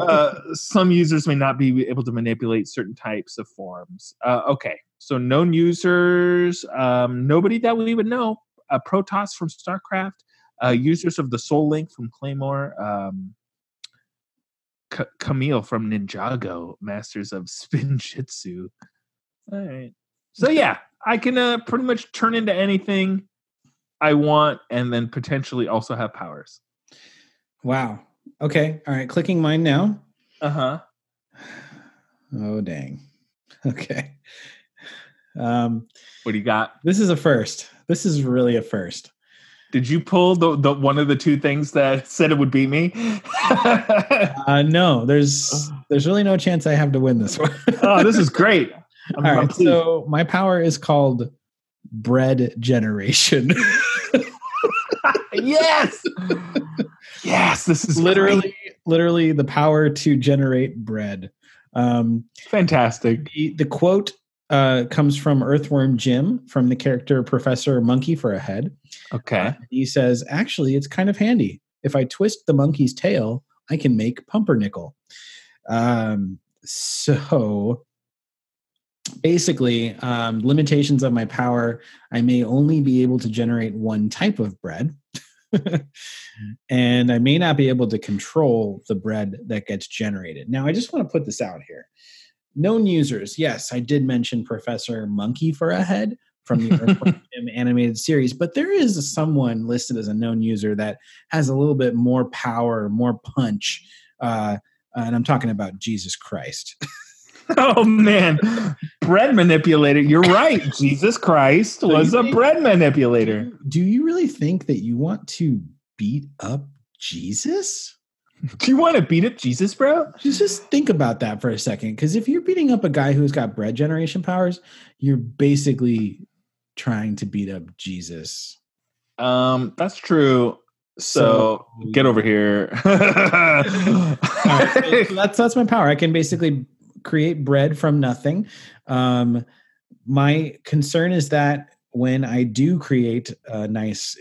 Uh, some users may not be able to manipulate certain types of forms. Uh, okay, so known users, um, nobody that we would know. Uh, Protoss from StarCraft, uh, users of the Soul Link from Claymore, um, K- Camille from Ninjago, masters of Spinjitzu. All right, so yeah, I can uh, pretty much turn into anything I want, and then potentially also have powers. wow. Okay. All right. Clicking mine now. Uh huh. Oh dang. Okay. Um, What do you got? this is a first. This is really a first. Did you pull the, the one of the two things that said it would beat me? Uh, no, there's there's really no chance I have to win this one. oh, this is great. I'm, All right. So my power is called bread generation. yes, yes, this is literally, great. literally the power to generate bread. Um, fantastic. the, the quote uh, comes from Earthworm Jim from the character Professor Monkey for a Head. Okay, He says, actually, it's kind of handy. If I twist the monkey's tail, I can make pumpernickel. Um, so basically, um, limitations of my power, I may only be able to generate one type of bread. and I may not be able to control the bread that gets generated. Now, I just want to put this out here. Known users, yes, I did mention Professor Monkey for a head from the Earthworm animated series, but there is someone listed as a known user that has a little bit more power, more punch, uh, and I'm talking about Jesus Christ. oh man, bread manipulator. You're right. Jesus Christ So was a think- bread manipulator. Do you really think that you want to beat up Jesus? Do you want to beat up Jesus, bro? Just, just think about that for a second. Because if you're beating up a guy who's got bread generation powers, you're basically trying to beat up Jesus. Um, that's true. So, get over here. Right, so- so that's that's my power. I can basically create bread from nothing. Um, my concern is that when I do create a nice,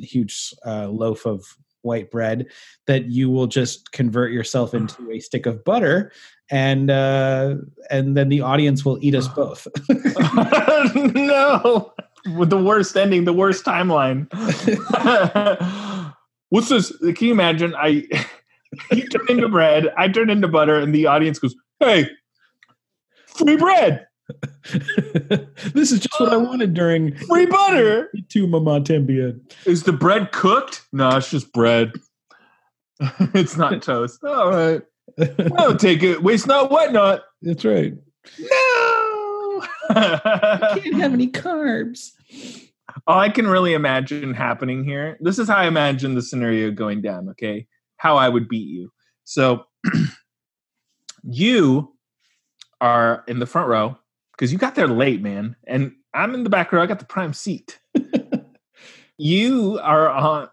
huge uh, loaf of white bread, that you will just convert yourself into a stick of butter, and uh, and then the audience will eat us both. no, with the worst ending, the worst timeline. What's this? Can you imagine? I you turn into bread, I turn into butter, and the audience goes, "Hey, free bread, this is just what I wanted during free butter." Tu Mama Tambien. Is the bread cooked? No, it's just bread. it's not toast. All right, I'll take it. Waste not, wet not. That's right. No. I can't have any carbs. all I can really imagine happening here. This is how I imagine the scenario going down. Okay, how I would beat you. So, You are in the front row because you got there late, man, and I'm in the back row. I got the prime seat. you are on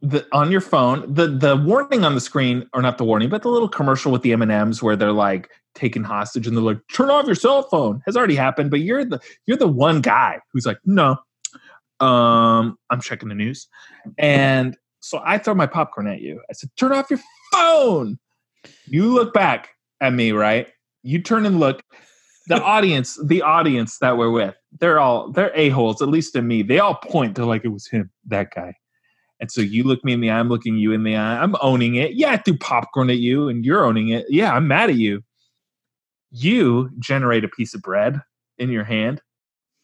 the on your phone. the The warning on the screen, or not the warning, but the little commercial with the M and M's where they're like taken hostage and they're like, "Turn off your cell phone." Has already happened, but you're the you're the one guy who's like, "No, um, I'm checking the news," and so I throw my popcorn at you. I said, "Turn off your phone." You look back at me, right? You turn and look. The audience, the audience that we're with, they're all they're a holes. At least to me, they all point to like it was him, that guy. And so you look me in the eye, I'm looking you in the eye. I'm owning it. Yeah, I threw popcorn at you, and you're owning it. Yeah, I'm mad at you. You generate a piece of bread in your hand,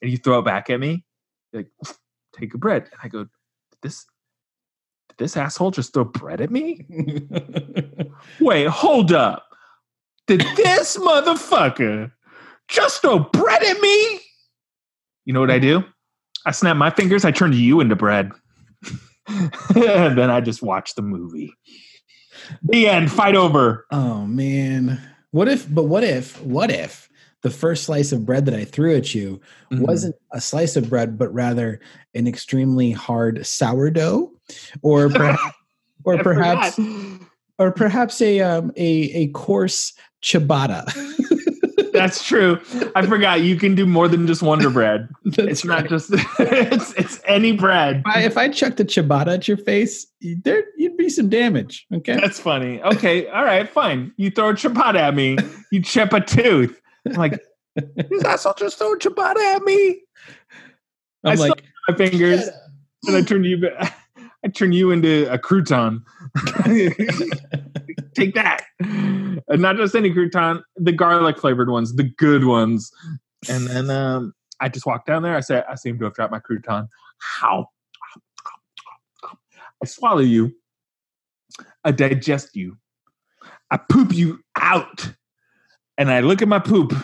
and you throw it back at me. You're like, take a bread. And I go, this did this asshole just throw bread at me? Wait, hold up. Did this motherfucker just throw bread at me? You know what I do? I snap my fingers, I turn you into bread. and then I just watch the movie. The end, fight over. Oh man. What if but what if what if the first slice of bread that I threw at you Mhm. wasn't a slice of bread, but rather an extremely hard sourdough, or perhaps, or perhaps, or perhaps a um, a a coarse ciabatta. That's true. I forgot you can do more than just Wonder Bread. It's right. not just it's it's any bread. If I, if I chucked a ciabatta at your face, there you'd be some damage. Okay, That's funny. Okay, all right, fine. You throw a ciabatta at me, you chip a tooth. I'm like, this asshole just throw a ciabatta at me. I I'm saw like, My fingers, and I turn you. I turn you into a crouton. Take that, and not just any crouton, the garlic flavored ones, the good ones. And then um, I just walk down there. I say, I seem to have dropped my crouton. How? I swallow you. I digest you. I poop you out. And I look at my poop.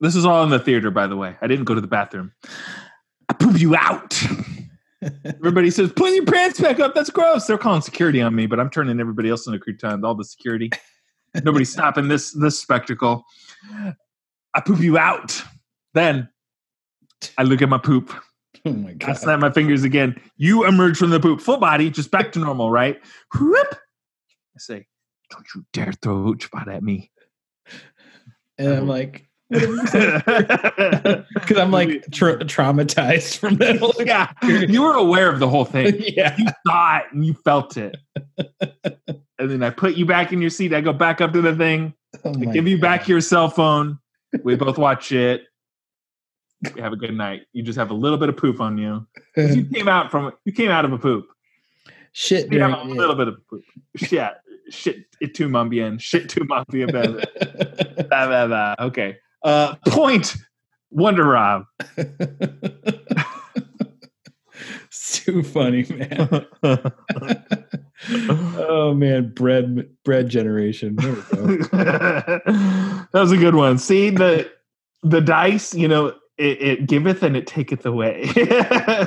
This is all in the theater, by the way. I didn't go to the bathroom. I poop you out. Everybody says, put your pants back up. That's gross. They're calling security on me, but I'm turning everybody else into crouton, all the security. Nobody's stopping this this spectacle. I poop you out. Then I look at my poop. oh my I god, snap my fingers again. You emerge from the poop, full body, just back to normal, right? Whoop. I say, don't you dare throw a at me. and I'm like, because I'm like tra- traumatized from that whole yeah, you were aware of the whole thing. yeah. You saw it and you felt it. and then I put you back in your seat. I go back up to the thing. Oh I give you God. back your cell phone. We both watch it. You have a good night. You just have a little bit of poop on you. You came out from you came out of a poop. Shit You during have a little bit of poop. Yeah. Shit it too mumbien. Shit too mum bien. Blah, blah, blah. Okay. Uh point Wonder Rob. it's too funny, man. oh man, bread bread generation. There we go. that was a good one. See the the dice, you know, it, it giveth and it taketh away.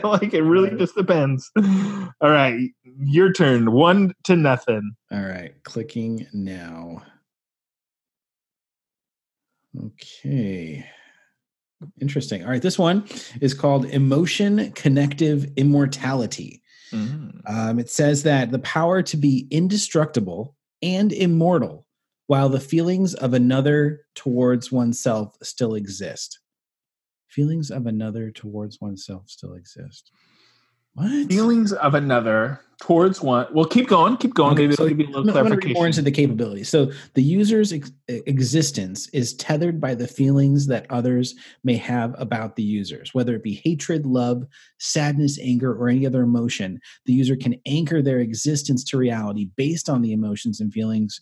like it really Right. just depends. All right, your turn. One to nothing. All right, clicking now. Okay. Interesting. All right, this one is called Emotion Connective Immortality. Um, it says that the power to be indestructible and immortal while the feelings of another towards oneself still exist. Feelings of another towards oneself still exist. What? Feelings of another towards one. Well, keep going. Keep going. Okay, Maybe so it'll give you a little clarification. more into the capabilities. So the user's ex- existence is tethered by the feelings that others may have about the users, whether it be hatred, love, sadness, anger, or any other emotion. The user can anchor their existence to reality based on the emotions and feelings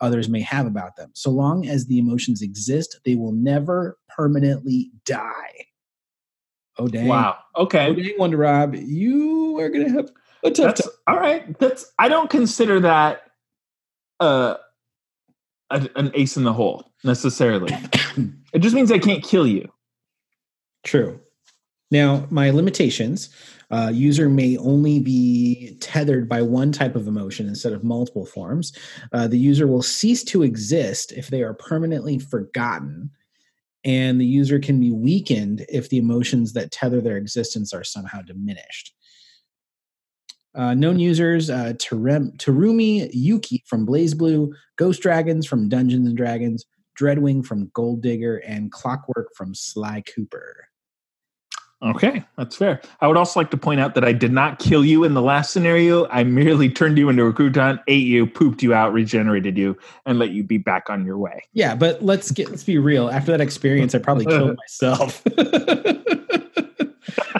others may have about them. So long as the emotions exist, they will never permanently die. Oh dang! wow. Okay. Oh dang, Wonder Rob, you are going to have a tough That's all right. That's I don't consider that uh a, an ace in the hole necessarily. It just means I can't kill you. True. Now, my limitations Uh, user may only be tethered by one type of emotion instead of multiple forms. Uh, the user will cease to exist if they are permanently forgotten, and the user can be weakened if the emotions that tether their existence are somehow diminished. Uh, known users uh, Terem- Terumi Yuki from BlazBlue, Ghost Dragons from Dungeons and Dragons, Dreadwing from Gold Digger, and Clockwork from Sly Cooper. Okay, that's fair. I would also like to point out that I did not kill you in the last scenario. I merely turned you into a crouton, ate you, pooped you out, regenerated you, and let you be back on your way. Yeah, but let's get let's be real. After that experience, I probably killed myself.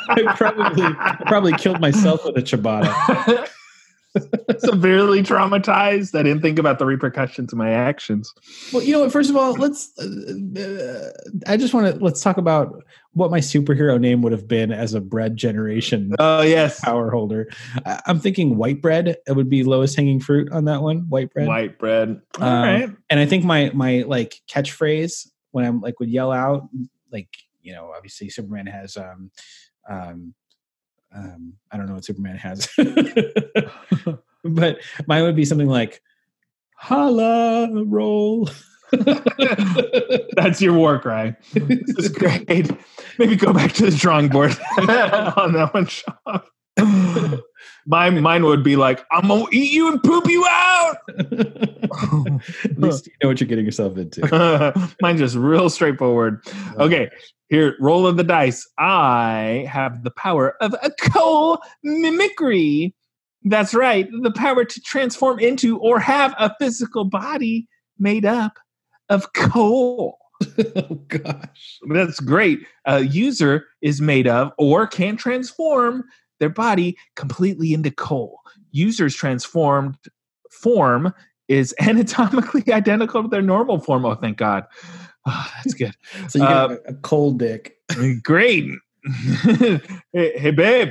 I probably I probably killed myself with a ciabatta. Severely traumatized. I didn't think about the repercussions of my actions. Well, you know what? First of all, let's. Uh, uh, I just want to let's talk about what my superhero name would have been as a bread generation Oh yes, power holder. I, I'm thinking white bread. It would be lowest hanging fruit on that one. White bread. white bread. All Um, right. And I think my my like catchphrase when I'm like would yell out like you know obviously Superman has um um um I don't know what Superman has, but mine would be something like holla roll. That's your war cry. This is great. Maybe go back to the drawing board on that one, Sean. Mine, mine would be like, I'm gonna eat you and poop you out. At least you know what you're getting yourself into. Mine's just real straightforward. Oh, okay, here, roll of the dice. I have the power of a coal mimicry. That's right, the power to transform into or have a physical body made up of coal. oh gosh. That's great. A user is made of or can transform their body completely into coal. Users transformed form is anatomically identical to their normal form. Oh, thank God. Oh, that's good. So you Uh, get a, cold dick. Great. hey, hey, babe.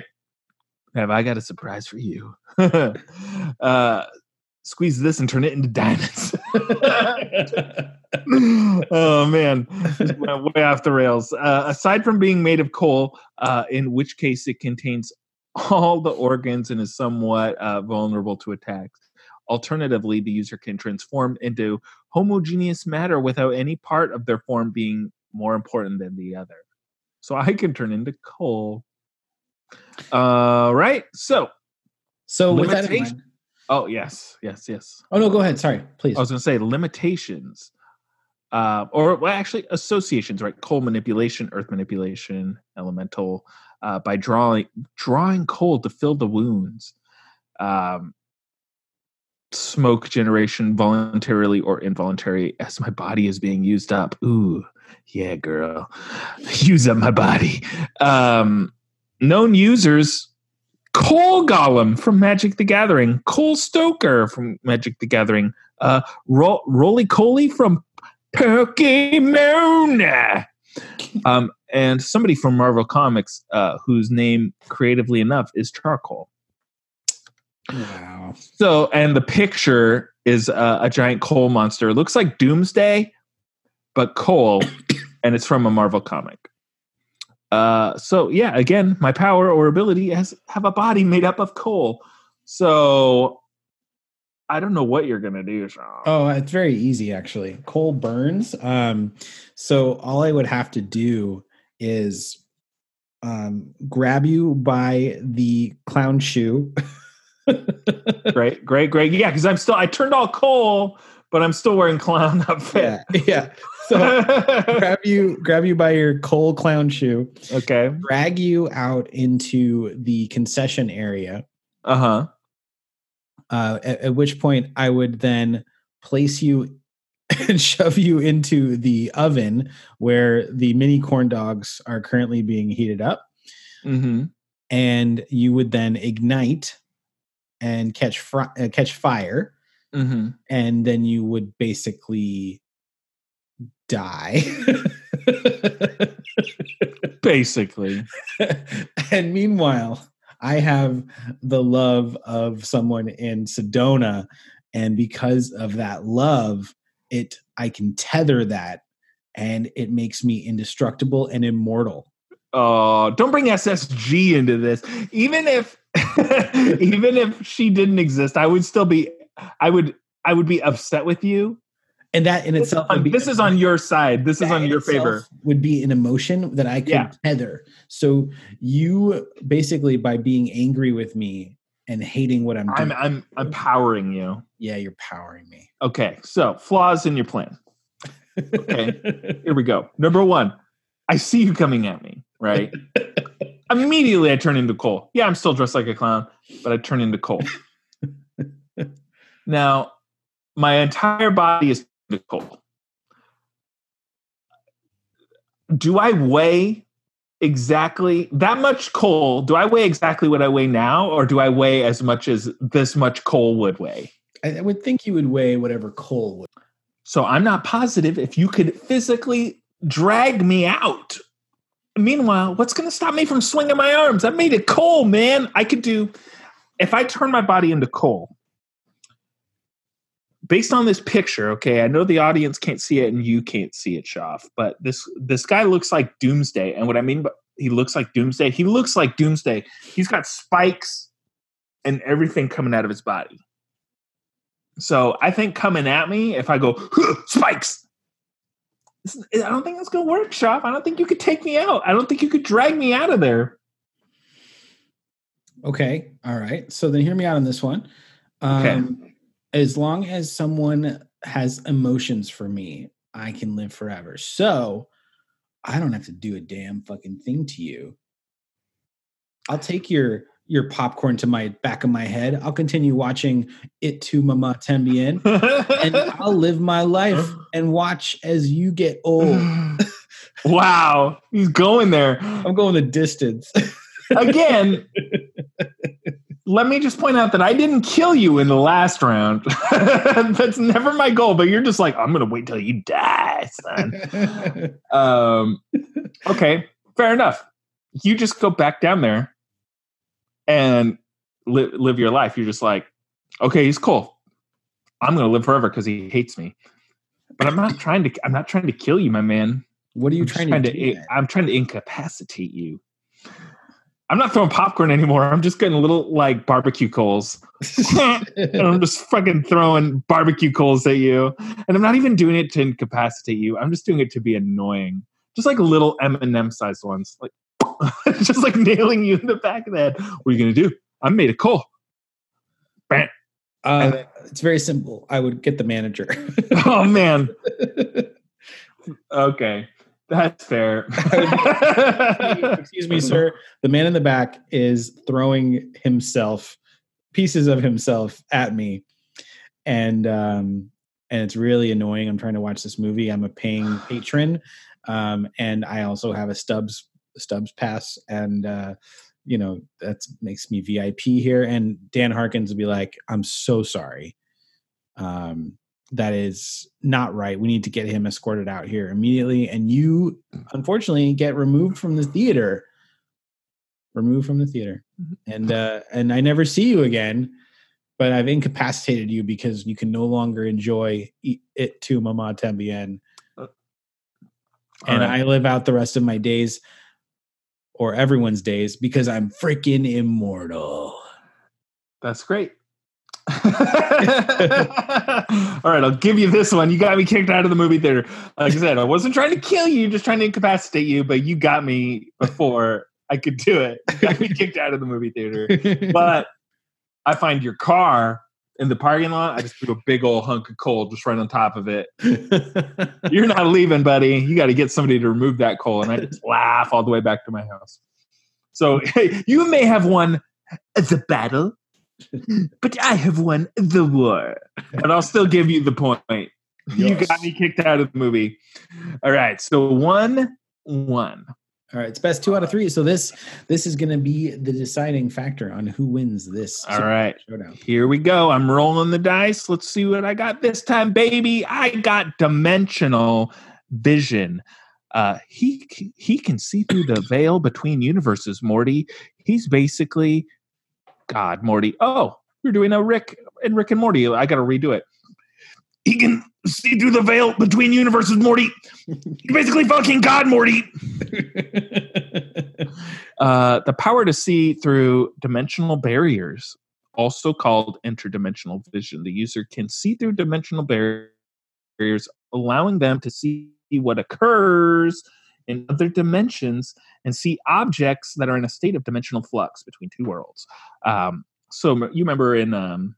Have I got a surprise for you? uh, squeeze this and turn it into diamonds. oh man, way off the rails. Uh, aside from being made of coal, uh, in which case it contains all the organs and is somewhat uh, vulnerable to attacks. Alternatively, the user can transform into homogeneous matter without any part of their form being more important than the other. So I can turn into coal. Uh, right. So, so with that in mind, oh yes, yes, yes. oh no, go ahead. Sorry, please. I was going to say limitations, uh, or well, actually associations, right? Coal manipulation, earth manipulation, elemental, uh, by drawing drawing coal to fill the wounds. Um, smoke generation, voluntarily or involuntary, as my body is being used up. Ooh, yeah, girl, use up my body. Um, known users Coal Golem from Magic the Gathering, Coal Stoker from Magic the Gathering, uh, Ro- Rolycoly from Pokemon, um, and somebody from Marvel Comics uh, whose name, creatively enough, is Charcoal. Wow. So, and the picture is uh, a giant coal monster. It looks like Doomsday, but coal, and it's from a Marvel comic. Uh, so yeah, again, my power or ability has have a body made up of coal. So I don't know what you're gonna do, Sean. Oh, it's very easy actually. Coal burns. Um, so all I would have to do is um, grab you by the clown shoe. Great, great, great. Yeah, because I'm still I turned all coal, but I'm still wearing clown outfit. yeah, yeah. So grab you, grab you by your coal clown shoe, okay. drag you out into the concession area. Uh huh. Uh, at, at which point, I would then place you and shove you into the oven where the mini corn dogs are currently being heated up. Mm-hmm. and you would then ignite and catch fri- uh, catch fire, Mm-hmm. and then you would basically die. Basically. and meanwhile, I have the love of someone in Sedona, and because of that love, it I can tether that, and it makes me indestructible and immortal. Oh, don't bring SSG into this. Even if even if she didn't exist, I would still be I would I would be upset with you. And that in This, itself would be, this is on your side. This is on your favor. Would be an emotion that I could Yeah. tether. So you basically by being angry with me and hating what I'm doing, I'm I'm I'm powering you. yeah, you're powering me. Okay, so flaws in your plan. Okay. Here we go. Number one, I see you coming at me, right? Immediately I turn into coal. Yeah, I'm still dressed like a clown, but I turn into coal. now, my entire body is into coal. Do I weigh exactly that much coal? Do I weigh exactly what I weigh now, or do I weigh as much as this much coal would weigh? I, I would think you would weigh whatever coal would. So I'm not positive if you could physically drag me out. Meanwhile, what's going to stop me from swinging my arms? I made it coal, man. I could do, if I turn my body into coal, based on this picture, okay, I know the audience can't see it and you can't see it, Shoff, but this this guy looks like Doomsday. And what I mean by he looks like Doomsday, he looks like Doomsday. He's got spikes and everything coming out of his body. So I think coming at me, if I go spikes, I don't think that's gonna work, Shoff. I don't think you could take me out. I don't think you could drag me out of there. Okay. All right. So then hear me out on this one. Um, Okay. As long as someone has emotions for me, I can live forever. So I don't have to do a damn fucking thing to you. I'll take your your popcorn to my back of my head. I'll continue watching it Tu Mamá También, and I'll live my life and watch as you get old. wow, he's going there I'm going the distance. again. let me just point out that I didn't kill you in the last round. That's never my goal. But you're just like, I'm gonna wait till you die, son. Um, okay, fair enough. You just go back down there and li- live your life. You're just like, okay, he's cool. I'm gonna live forever because he hates me. But I'm not trying to. I'm not trying to kill you, my man. what are you I'm just trying, to, do? then? I'm trying to incapacitate you. I'm not throwing popcorn anymore. I'm just getting little like barbecue coals. and I'm just fucking throwing barbecue coals at you. And I'm not even doing it to incapacitate you. I'm just doing it to be annoying. Just like little M&M sized ones. Like just like nailing you in the back of the head. What are you gonna do? I'm made of coal. Bam. Uh, it's very simple. I would get the manager. Oh man. Okay. That's fair. Excuse me, sir. The man in the back is throwing himself, pieces of himself at me, and um, and it's really annoying. I'm trying to watch this movie. I'm a paying patron, um, and I also have a Stubbs Stubbs pass, and uh, you know that makes me VIP here. And Dan Harkins will be like, "I'm so sorry." Um, that is not right. We need to get him escorted out here immediately. And you, unfortunately, get removed from the theater. Removed from the theater, and uh, and I never see you again. But I've incapacitated you because you can no longer enjoy it Tu Mamá También. and right. I live out the rest of my days, or everyone's days, because I'm freaking immortal. That's great. All right, I'll give you this one. You got me kicked out of the movie theater. Like I said, I wasn't trying to kill you, just trying to incapacitate you, but you got me before I could do it. You got me kicked out of the movie theater. But I find your car in the parking lot. I just threw a big old hunk of coal just right on top of it. You're not leaving, buddy. You got to get somebody to remove that coal. And I just laugh all the way back to my house. So you may have won the battle, but I have won the war. But I'll still give you the point. You got me kicked out of the movie. All right. So one, one. All right, it's best two out of three. So this this is going to be the deciding factor on who wins this. All right. showdown. Here we go. I'm rolling the dice. Let's see what I got this time, baby. I got dimensional vision. Uh, he he can see through the veil between universes. Morty. He's basically God. Morty. Oh, we're doing a Rick and Rick and Morty. I got to redo it. He can see through the veil between universes. Morty. You're basically fucking God, Morty. Uh, the power to see through dimensional barriers, also called interdimensional vision. The user can see through dimensional barriers, allowing them to see what occurs in other dimensions and see objects that are in a state of dimensional flux between two worlds. Um, so you remember in um,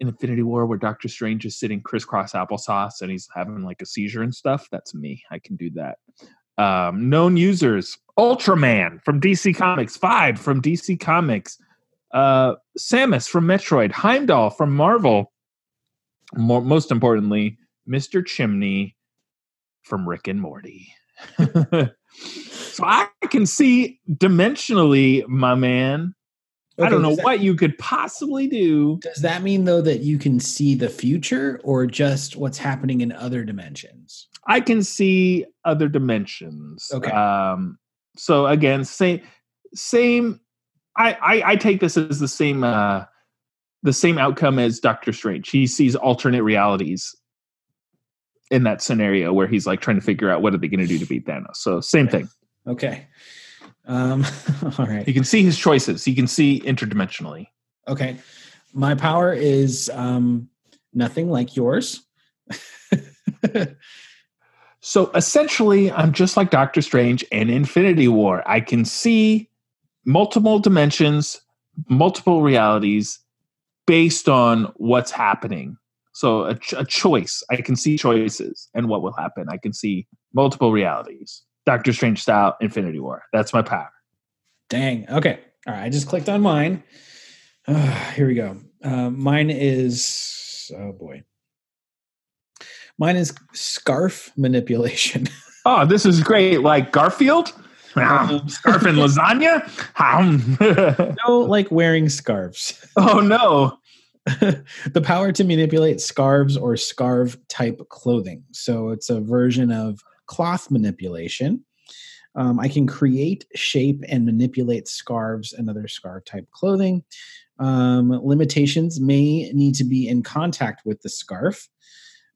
in Infinity War where Doctor Strange is sitting crisscross applesauce and he's having like a seizure and stuff? That's me. I can do that. Um, known users: Ultraman from DC Comics, Five from DC Comics, uh, Samus from Metroid, Heimdall from Marvel. More, most importantly, Mr. Chimney from Rick and Morty. so I can see dimensionally, my man. I don't know that- what you could possibly do. Does that mean though that you can see the future or just what's happening in other dimensions? I can see other dimensions. Okay. Um, so again, same, same. I, I I take this as the same uh, the same outcome as Doctor Strange. He sees alternate realities in that scenario where he's like trying to figure out what are they going to do to beat Thanos. So same thing. Okay. Um, all right. He can see his choices. He can see interdimensionally. Okay. My power is um, nothing like yours. So essentially, I'm just like Doctor Strange and Infinity War. I can see multiple dimensions, multiple realities based on what's happening. So a, ch- a choice, I can see choices and what will happen. I can see multiple realities. Doctor Strange style, Infinity War. That's my power. Dang. Okay. All right. I just clicked on mine. Uh, here we go. Uh, mine is, oh boy. Mine is scarf manipulation. Oh, this is great. Like Garfield? Scarf and lasagna? no, like wearing scarves. oh no. the power to manipulate scarves or scarf type clothing. So it's a version of cloth manipulation. Um, I can create, shape, and manipulate scarves and other scarf type clothing. Um, limitations may need to be in contact with the scarf,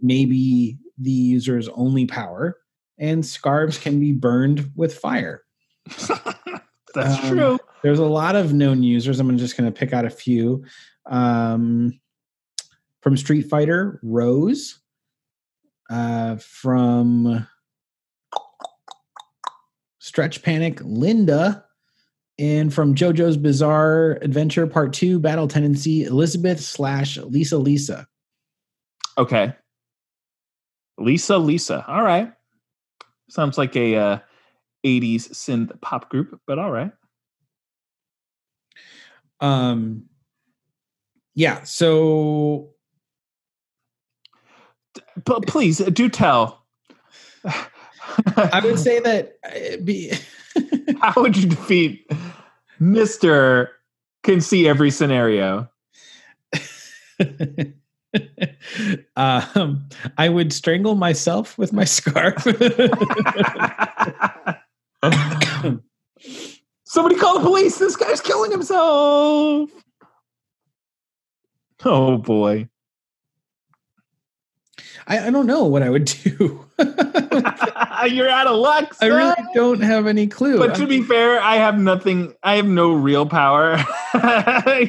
maybe the user's only power, and scarves can be burned with fire. That's Um, true. There's a lot of known users. I'm just going to pick out a few. Um, from Street Fighter, Rose. Uh, from Stretch Panic, Linda. And from JoJo's Bizarre Adventure Part 2, Battle Tendency, Elizabeth slash Lisa Lisa. Okay. Lisa, Lisa. All right. Sounds like a uh, 80s synth pop group, but all right. Um, yeah, so But please do tell. I would say that uh, be How would you defeat Mr. Can see every scenario? um, I would strangle myself with my scarf. Somebody call the police. This guy's killing himself. Oh boy. I, I don't know what I would do. You're out of luck. I really don't have any clue. But to be fair, I have nothing. I have no real power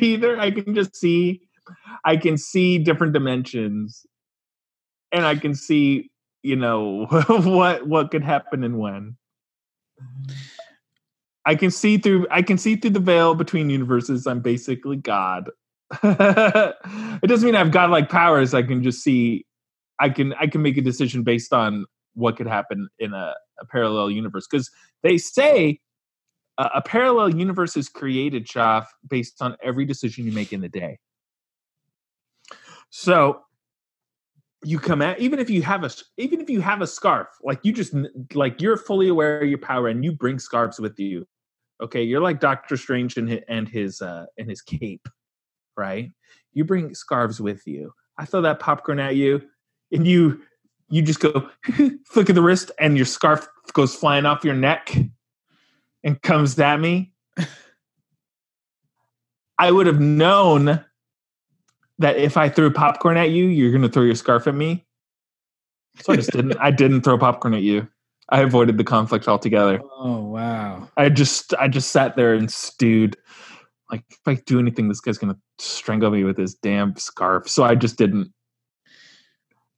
either. I can just see. I can see different dimensions, and I can see, you know, what what could happen and when. I can see through. I can see through the veil between universes. I'm basically God. it doesn't mean I've got like powers. I can just see. I can I can make a decision based on what could happen in a, a parallel universe because they say a, a parallel universe is created, Shoff, based on every decision you make in the day. So you come at even if you have a even if you have a scarf, like you just like you're fully aware of your power and you bring scarves with you. Okay, you're like Doctor Strange and his, and his uh and his cape, right? You bring scarves with you. I throw that popcorn at you, and you you just go flick of the wrist, and your scarf goes flying off your neck and comes at me. I would have known that if I threw popcorn at you, you're going to throw your scarf at me. So I just didn't. I didn't throw popcorn at you. I avoided the conflict altogether. Oh wow. I just I just sat there and stewed. Like if I do anything, this guy's gonna strangle me with his damn scarf. So I just didn't.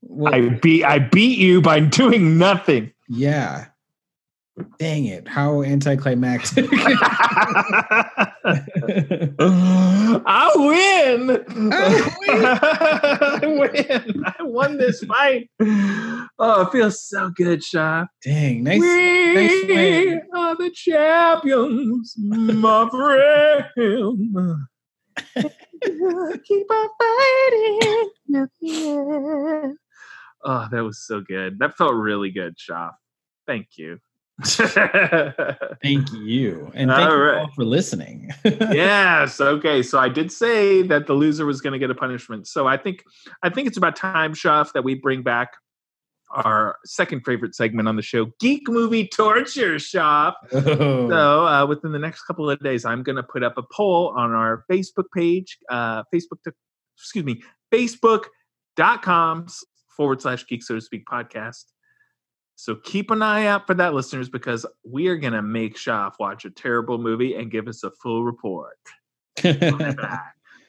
Well, I beat I beat you by doing nothing. yeah. Dang it! How anticlimactic. I win. I I win. I won this fight. Oh, it feels so good, Shoff. Dang, nice. we nice win. are the champions, my friend. Keep on fighting. To the end. Oh, that was so good. That felt really good, Shoff. Thank you. Thank you, and thank All you right. all for listening. yes. Okay. So I did say that the loser was going to get a punishment. So I think I think it's about time, Shoff, that we bring back our second favorite segment on the show, Geek Movie Torture Shop. Oh. So uh, within the next couple of days, I'm going to put up a poll on our Facebook page, uh, Facebook, to, excuse me, Facebook.com forward slash Geek So to Speak podcast. So keep an eye out for that, listeners, because we are going to make Shoff watch a terrible movie and give us a full report.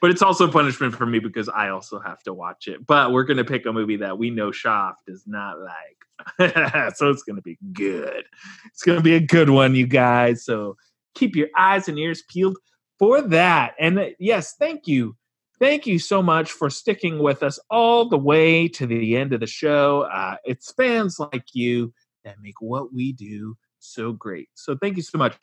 but it's also punishment for me because I also have to watch it. But we're going to pick a movie that we know Shoff does not like. so it's going to be good. It's going to be a good one, you guys. So keep your eyes and ears peeled for that. And uh, yes, thank you. Thank you so much for sticking with us all the way to the end of the show. Uh, it's fans like you that make what we do so great. So thank you so much.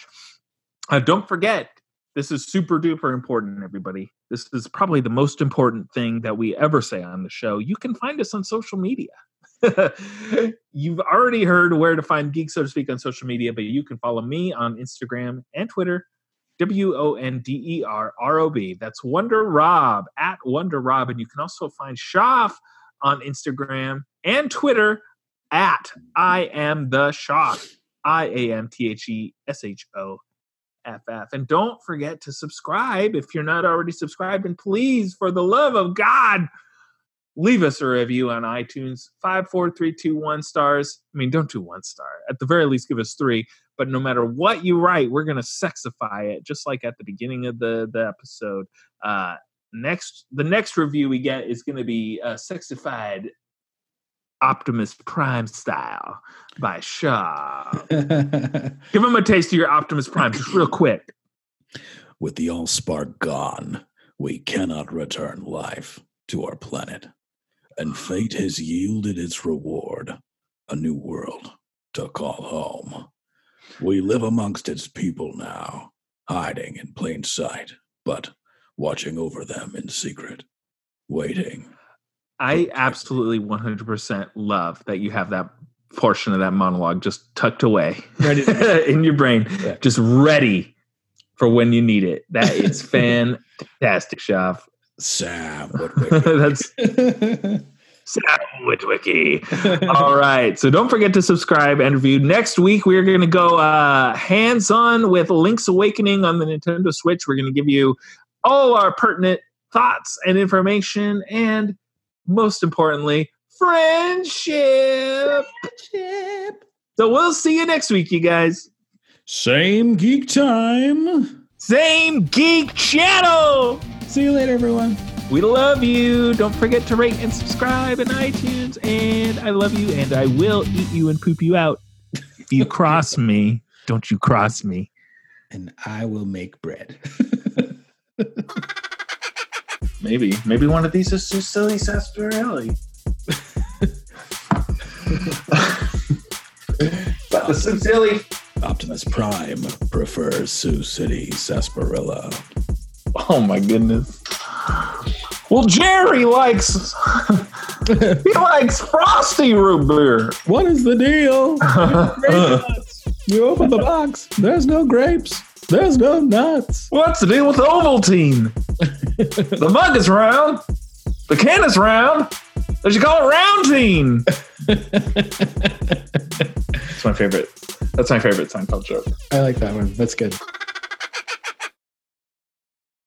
Uh, don't forget, this is super duper important, everybody. This is probably the most important thing that we ever say on the show. You can find us on social media. You've already heard where to find Geek, so to speak, on social media, but you can follow me on Instagram and Twitter. W O N D E R R O B. That's Wonder Rob at Wonder Rob. And you can also find Shoff on Instagram and Twitter at I am the Shoff. I A M T H E S H O F F. And don't forget to subscribe if you're not already subscribed. And please, for the love of God, leave us a review on iTunes. Five, four, three, two, one stars. I mean, don't do one star. At the very least, give us three. But no matter what you write, we're gonna sexify it, just like at the beginning of the the episode. Uh, next, the next review we get is gonna be uh, sexified Optimus Prime style by Shoff. Give him a taste of your Optimus Prime, just real quick. With the Allspark gone, we cannot return life to our planet. And fate has yielded its reward a new world to call home. We live amongst its people now, hiding in plain sight, but watching over them in secret, waiting. I absolutely 100% love that you have that portion of that monologue just tucked away in your brain, Yeah. just ready for when you need it. That is fantastic, Shoff. Sam Woodwick. That's Sam Witwicky. All right. So don't forget to subscribe and review. Next week, we're going to go uh, hands on with Link's Awakening on the Nintendo Switch. We're going to give you all our pertinent thoughts and information, and most importantly, friendship. So we'll see you next week, you guys. Same geek time. Same geek channel. See you later, everyone. We love you. Don't forget to rate and subscribe in iTunes. And I love you, and I will eat you and poop you out. If you cross me, don't you cross me. And I will make bread. Maybe. Maybe one of these is too silly sarsaparilla. but the silly. Optimus Prime prefers Sioux City sarsaparilla. Oh my goodness. Well, Jerry likes he likes frosty root beer. What is the deal? You open the box. There's no grapes. There's no nuts. What's the deal with Ovaltine? the mug is round. The can is round. They should call it Roundtine. That's my favorite. That's my favorite Seinfeld joke. I like that one. That's good.